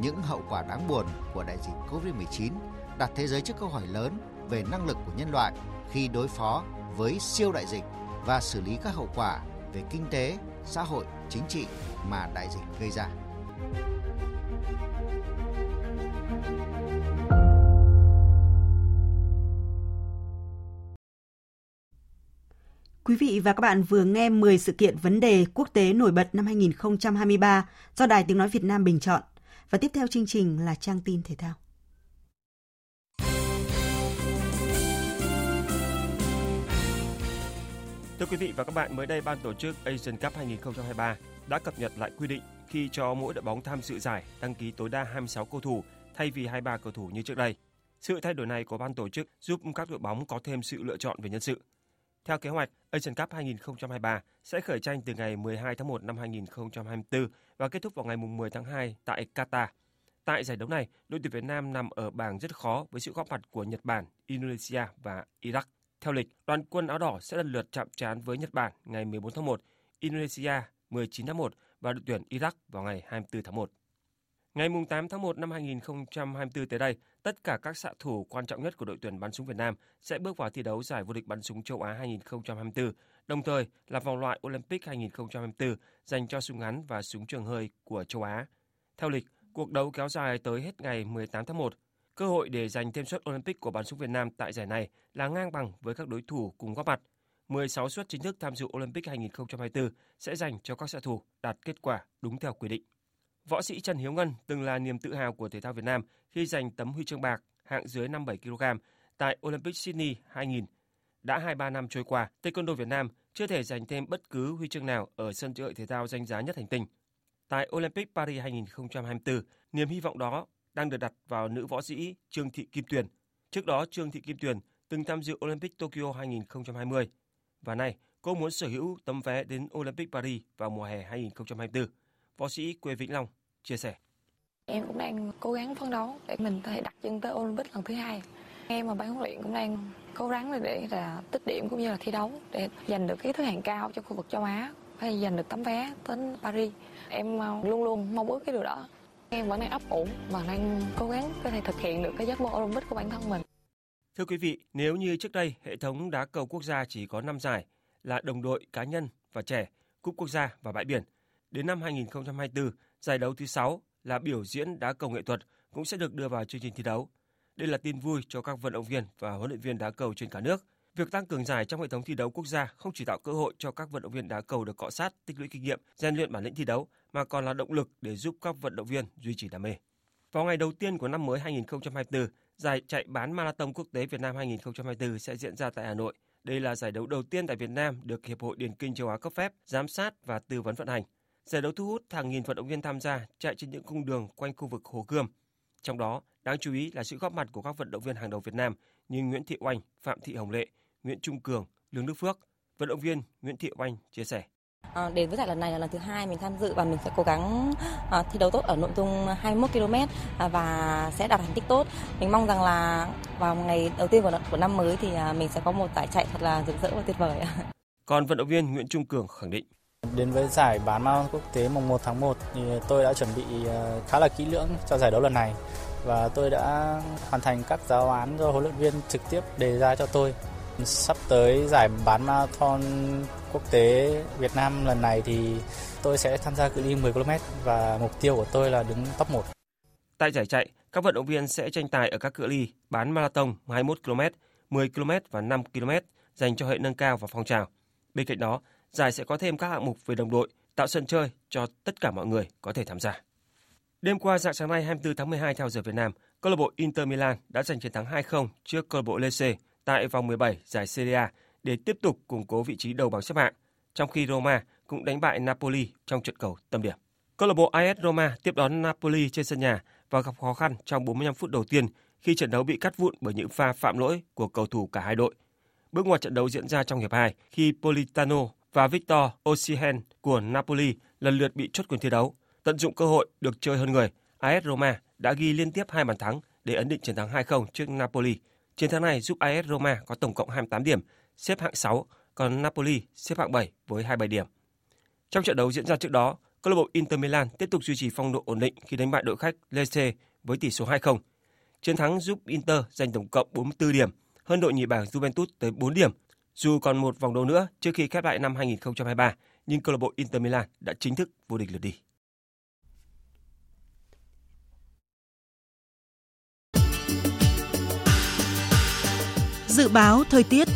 Những hậu quả đáng buồn của đại dịch COVID-19 đặt thế giới trước câu hỏi lớn về năng lực của nhân loại khi đối phó với siêu đại dịch và xử lý các hậu quả về kinh tế, xã hội, chính trị mà đại dịch gây ra. Quý vị và các bạn vừa nghe 10 sự kiện vấn đề quốc tế nổi bật năm 2023 do Đài Tiếng Nói Việt Nam bình chọn. Và tiếp theo chương trình là trang tin thể thao. Thưa quý vị và các bạn, mới đây ban tổ chức Asian Cup 2023 đã cập nhật lại quy định khi cho mỗi đội bóng tham dự giải đăng ký tối đa 26 cầu thủ thay vì 23 cầu thủ như trước đây. Sự thay đổi này của ban tổ chức giúp các đội bóng có thêm sự lựa chọn về nhân sự. Theo kế hoạch, Asian Cup 2023 sẽ khởi tranh từ ngày 12 tháng 1 năm 2024 và kết thúc vào ngày 10 tháng 2 tại Qatar. Tại giải đấu này, đội tuyển Việt Nam nằm ở bảng rất khó với sự góp mặt của Nhật Bản, Indonesia và Iraq. Theo lịch, đoàn quân áo đỏ sẽ lần lượt chạm trán với Nhật Bản ngày 14 tháng 1, Indonesia 19 tháng 1 và đội tuyển Iraq vào ngày 24 tháng 1. Ngày 8 tháng 1 năm 2024 tới đây, tất cả các xạ thủ quan trọng nhất của đội tuyển bắn súng Việt Nam sẽ bước vào thi đấu giải vô địch bắn súng châu Á 2024, đồng thời là vòng loại Olympic 2024 dành cho súng ngắn và súng trường hơi của châu Á. Theo lịch, cuộc đấu kéo dài tới hết ngày 18 tháng 1. Cơ hội để giành thêm suất Olympic của bắn súng Việt Nam tại giải này là ngang bằng với các đối thủ cùng góp mặt. 16 suất chính thức tham dự Olympic 2024 sẽ dành cho các xạ thủ đạt kết quả đúng theo quy định. Võ sĩ Trần Hiếu Ngân từng là niềm tự hào của thể thao Việt Nam khi giành tấm huy chương bạc hạng dưới 57 kg tại Olympic Sydney 2000. Đã 23 năm trôi qua, Taekwondo Việt Nam chưa thể giành thêm bất cứ huy chương nào ở sân chơi thể thao danh giá nhất hành tinh. Tại Olympic Paris 2024, niềm hy vọng đó đang được đặt vào nữ võ sĩ Trương Thị Kim Tuyền. Trước đó, Trương Thị Kim Tuyền từng tham dự Olympic Tokyo 2020 và nay cô muốn sở hữu tấm vé đến Olympic Paris vào mùa hè 2024. Võ sĩ quê Vĩnh Long chia sẻ. Em cũng đang cố gắng phấn đấu để mình có thể đặt chân tới Olympic lần thứ hai. Em và ban huấn luyện cũng đang cố gắng để là tích điểm cũng như là thi đấu để giành được cái thứ hạng cao trong khu vực châu Á hay giành được tấm vé đến Paris. Em ờ, luôn luôn mong ước cái điều đó. Em vẫn đang ấp ủ và đang cố gắng có thể thực hiện được cái giấc mơ Olympic của bản thân mình. Thưa quý vị, nếu như trước đây hệ thống đá cầu quốc gia chỉ có 5 giải là đồng đội, cá nhân và trẻ, cúp quốc gia và bãi biển, đến năm 2024, giải đấu thứ 6 là biểu diễn đá cầu nghệ thuật cũng sẽ được đưa vào chương trình thi đấu. Đây là tin vui cho các vận động viên và huấn luyện viên đá cầu trên cả nước. Việc tăng cường giải trong hệ thống thi đấu quốc gia không chỉ tạo cơ hội cho các vận động viên đá cầu được cọ sát, tích lũy kinh nghiệm, rèn luyện bản lĩnh thi đấu mà còn là động lực để giúp các vận động viên duy trì đam mê. Vào ngày đầu tiên của năm mới 2024, giải chạy bán marathon quốc tế Việt Nam 2024 sẽ diễn ra tại Hà Nội. Đây là giải đấu đầu tiên tại Việt Nam được Hiệp hội Điền kinh châu Á cấp phép, giám sát và tư vấn vận hành. Giải đấu thu hút hàng nghìn vận động viên tham gia chạy trên những cung đường quanh khu vực Hồ Gươm. Trong đó, đáng chú ý là sự góp mặt của các vận động viên hàng đầu Việt Nam như Nguyễn Thị Oanh, Phạm Thị Hồng Lệ, Nguyễn Trung Cường, Lương Đức Phước. Vận động viên Nguyễn Thị Oanh chia sẻ. À, đến với giải lần này là lần thứ hai mình tham dự và mình sẽ cố gắng à, thi đấu tốt ở nội dung 21 km à, và sẽ đạt thành tích tốt. Mình mong rằng là vào ngày đầu tiên của, của năm mới thì à, mình sẽ có một giải chạy thật là rực rỡ và tuyệt vời. Còn vận động viên Nguyễn Trung Cường khẳng định Đến với giải bán marathon quốc tế mùng 1 tháng 1 thì tôi đã chuẩn bị à, khá là kỹ lưỡng cho giải đấu lần này và tôi đã hoàn thành các giáo án do huấn luyện viên trực tiếp đề ra cho tôi. Sắp tới giải bán marathon quốc tế Việt Nam lần này thì tôi sẽ tham gia cự ly 10 km và mục tiêu của tôi là đứng top 1. Tại giải chạy, các vận động viên sẽ tranh tài ở các cự ly bán marathon 21 km, 10 km và 5 km dành cho hệ nâng cao và phong trào. Bên cạnh đó, giải sẽ có thêm các hạng mục về đồng đội, tạo sân chơi cho tất cả mọi người có thể tham gia. Đêm qua dạng sáng nay 24 tháng 12 theo giờ Việt Nam, câu lạc bộ Inter Milan đã giành chiến thắng 2-0 trước câu lạc bộ Lecce tại vòng 17 giải Serie A để tiếp tục củng cố vị trí đầu bảng xếp hạng, trong khi Roma cũng đánh bại Napoli trong trận cầu tâm điểm. Câu lạc bộ AS Roma tiếp đón Napoli trên sân nhà và gặp khó khăn trong 45 phút đầu tiên khi trận đấu bị cắt vụn bởi những pha phạm lỗi của cầu thủ cả hai đội. Bước ngoặt trận đấu diễn ra trong hiệp 2 khi Politano và Victor Osimhen của Napoli lần lượt bị chốt quyền thi đấu. Tận dụng cơ hội được chơi hơn người, AS Roma đã ghi liên tiếp hai bàn thắng để ấn định chiến thắng 2-0 trước Napoli. Chiến thắng này giúp AS Roma có tổng cộng 28 điểm, xếp hạng 6, còn Napoli xếp hạng 7 với 27 điểm. Trong trận đấu diễn ra trước đó, câu lạc bộ Inter Milan tiếp tục duy trì phong độ ổn định khi đánh bại đội khách Lecce với tỷ số 2-0. Chiến thắng giúp Inter giành tổng cộng 44 điểm, hơn đội nhì bảng Juventus tới 4 điểm. Dù còn một vòng đấu nữa trước khi khép lại năm 2023, nhưng câu lạc bộ Inter Milan đã chính thức vô địch lượt đi. Dự báo thời tiết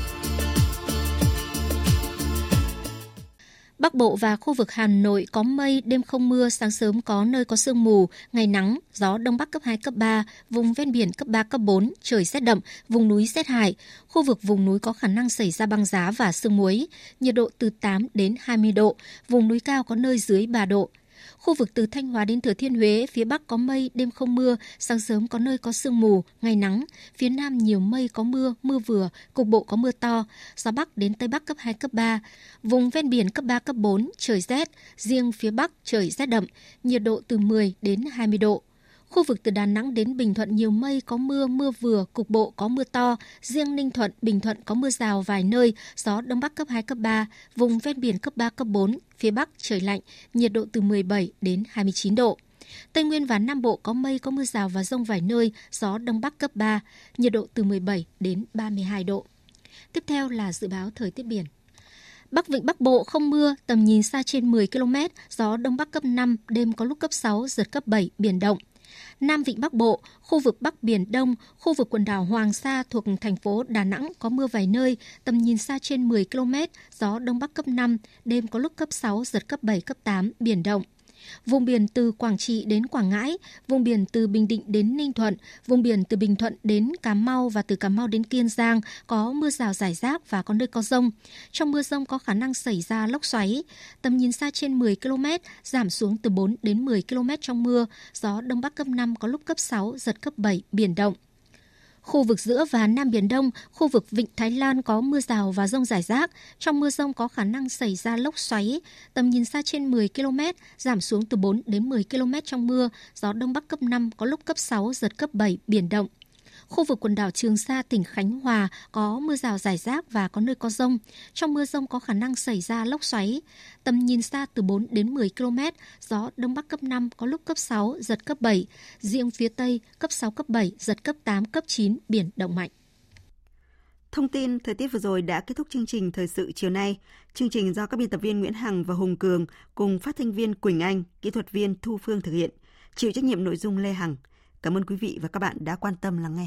Bắc Bộ và khu vực Hà Nội có mây, đêm không mưa, sáng sớm có nơi có sương mù, ngày nắng, gió đông bắc cấp 2, cấp 3, vùng ven biển cấp 3, cấp 4, trời rét đậm, vùng núi rét hại. Khu vực vùng núi có khả năng xảy ra băng giá và sương muối, nhiệt độ từ 8 đến 20 độ, vùng núi cao có nơi dưới 3 độ. Khu vực từ Thanh Hóa đến Thừa Thiên Huế, phía Bắc có mây, đêm không mưa, sáng sớm có nơi có sương mù, ngày nắng. Phía Nam nhiều mây có mưa, mưa vừa, cục bộ có mưa to. Gió Bắc đến Tây Bắc cấp 2, cấp 3. Vùng ven biển cấp 3, cấp 4, trời rét. Riêng phía Bắc trời rét đậm, nhiệt độ từ 10 đến 20 độ. Khu vực từ Đà Nẵng đến Bình Thuận nhiều mây, có mưa, mưa vừa, cục bộ có mưa to. Riêng Ninh Thuận, Bình Thuận có mưa rào vài nơi, gió Đông Bắc cấp 2, cấp 3, vùng ven biển cấp 3, cấp 4, phía Bắc trời lạnh, nhiệt độ từ 17 đến 29 độ. Tây Nguyên và Nam Bộ có mây, có mưa rào và rông vài nơi, gió Đông Bắc cấp 3, nhiệt độ từ 17 đến 32 độ. Tiếp theo là dự báo thời tiết biển. Bắc Vịnh Bắc Bộ không mưa, tầm nhìn xa trên 10 km, gió Đông Bắc cấp 5, đêm có lúc cấp 6, giật cấp 7, biển động. Nam Vịnh Bắc Bộ, khu vực Bắc Biển Đông, khu vực quần đảo Hoàng Sa thuộc thành phố Đà Nẵng có mưa vài nơi, tầm nhìn xa trên 10 km, gió Đông Bắc cấp 5, đêm có lúc cấp 6, giật cấp 7, cấp 8, biển động. Vùng biển từ Quảng Trị đến Quảng Ngãi, vùng biển từ Bình Định đến Ninh Thuận, vùng biển từ Bình Thuận đến Cà Mau và từ Cà Mau đến Kiên Giang có mưa rào rải rác và có nơi có rông. Trong mưa rông có khả năng xảy ra lốc xoáy. Tầm nhìn xa trên 10 km, giảm xuống từ 4 đến 10 km trong mưa, gió Đông Bắc cấp 5 có lúc cấp 6, giật cấp 7, biển động. Khu vực giữa và Nam Biển Đông, khu vực Vịnh Thái Lan có mưa rào và rông rải rác. Trong mưa rông có khả năng xảy ra lốc xoáy, tầm nhìn xa trên 10 km, giảm xuống từ 4 đến 10 km trong mưa, gió Đông Bắc cấp 5, có lúc cấp 6, giật cấp 7, biển động. Khu vực quần đảo Trường Sa, tỉnh Khánh Hòa có mưa rào rải rác và có nơi có rông. Trong mưa rông có khả năng xảy ra lốc xoáy. Tầm nhìn xa từ 4 đến 10 km, gió Đông Bắc cấp 5, có lúc cấp 6, giật cấp 7. Riêng phía Tây cấp 6, cấp 7, giật cấp 8, cấp 9, biển động mạnh. Thông tin thời tiết vừa rồi đã kết thúc chương trình thời sự chiều nay. Chương trình do các biên tập viên Nguyễn Hằng và Hùng Cường cùng phát thanh viên Quỳnh Anh, kỹ thuật viên Thu Phương thực hiện. Chịu trách nhiệm nội dung Lê Hằng. Cảm ơn quý vị và các bạn đã quan tâm lắng nghe.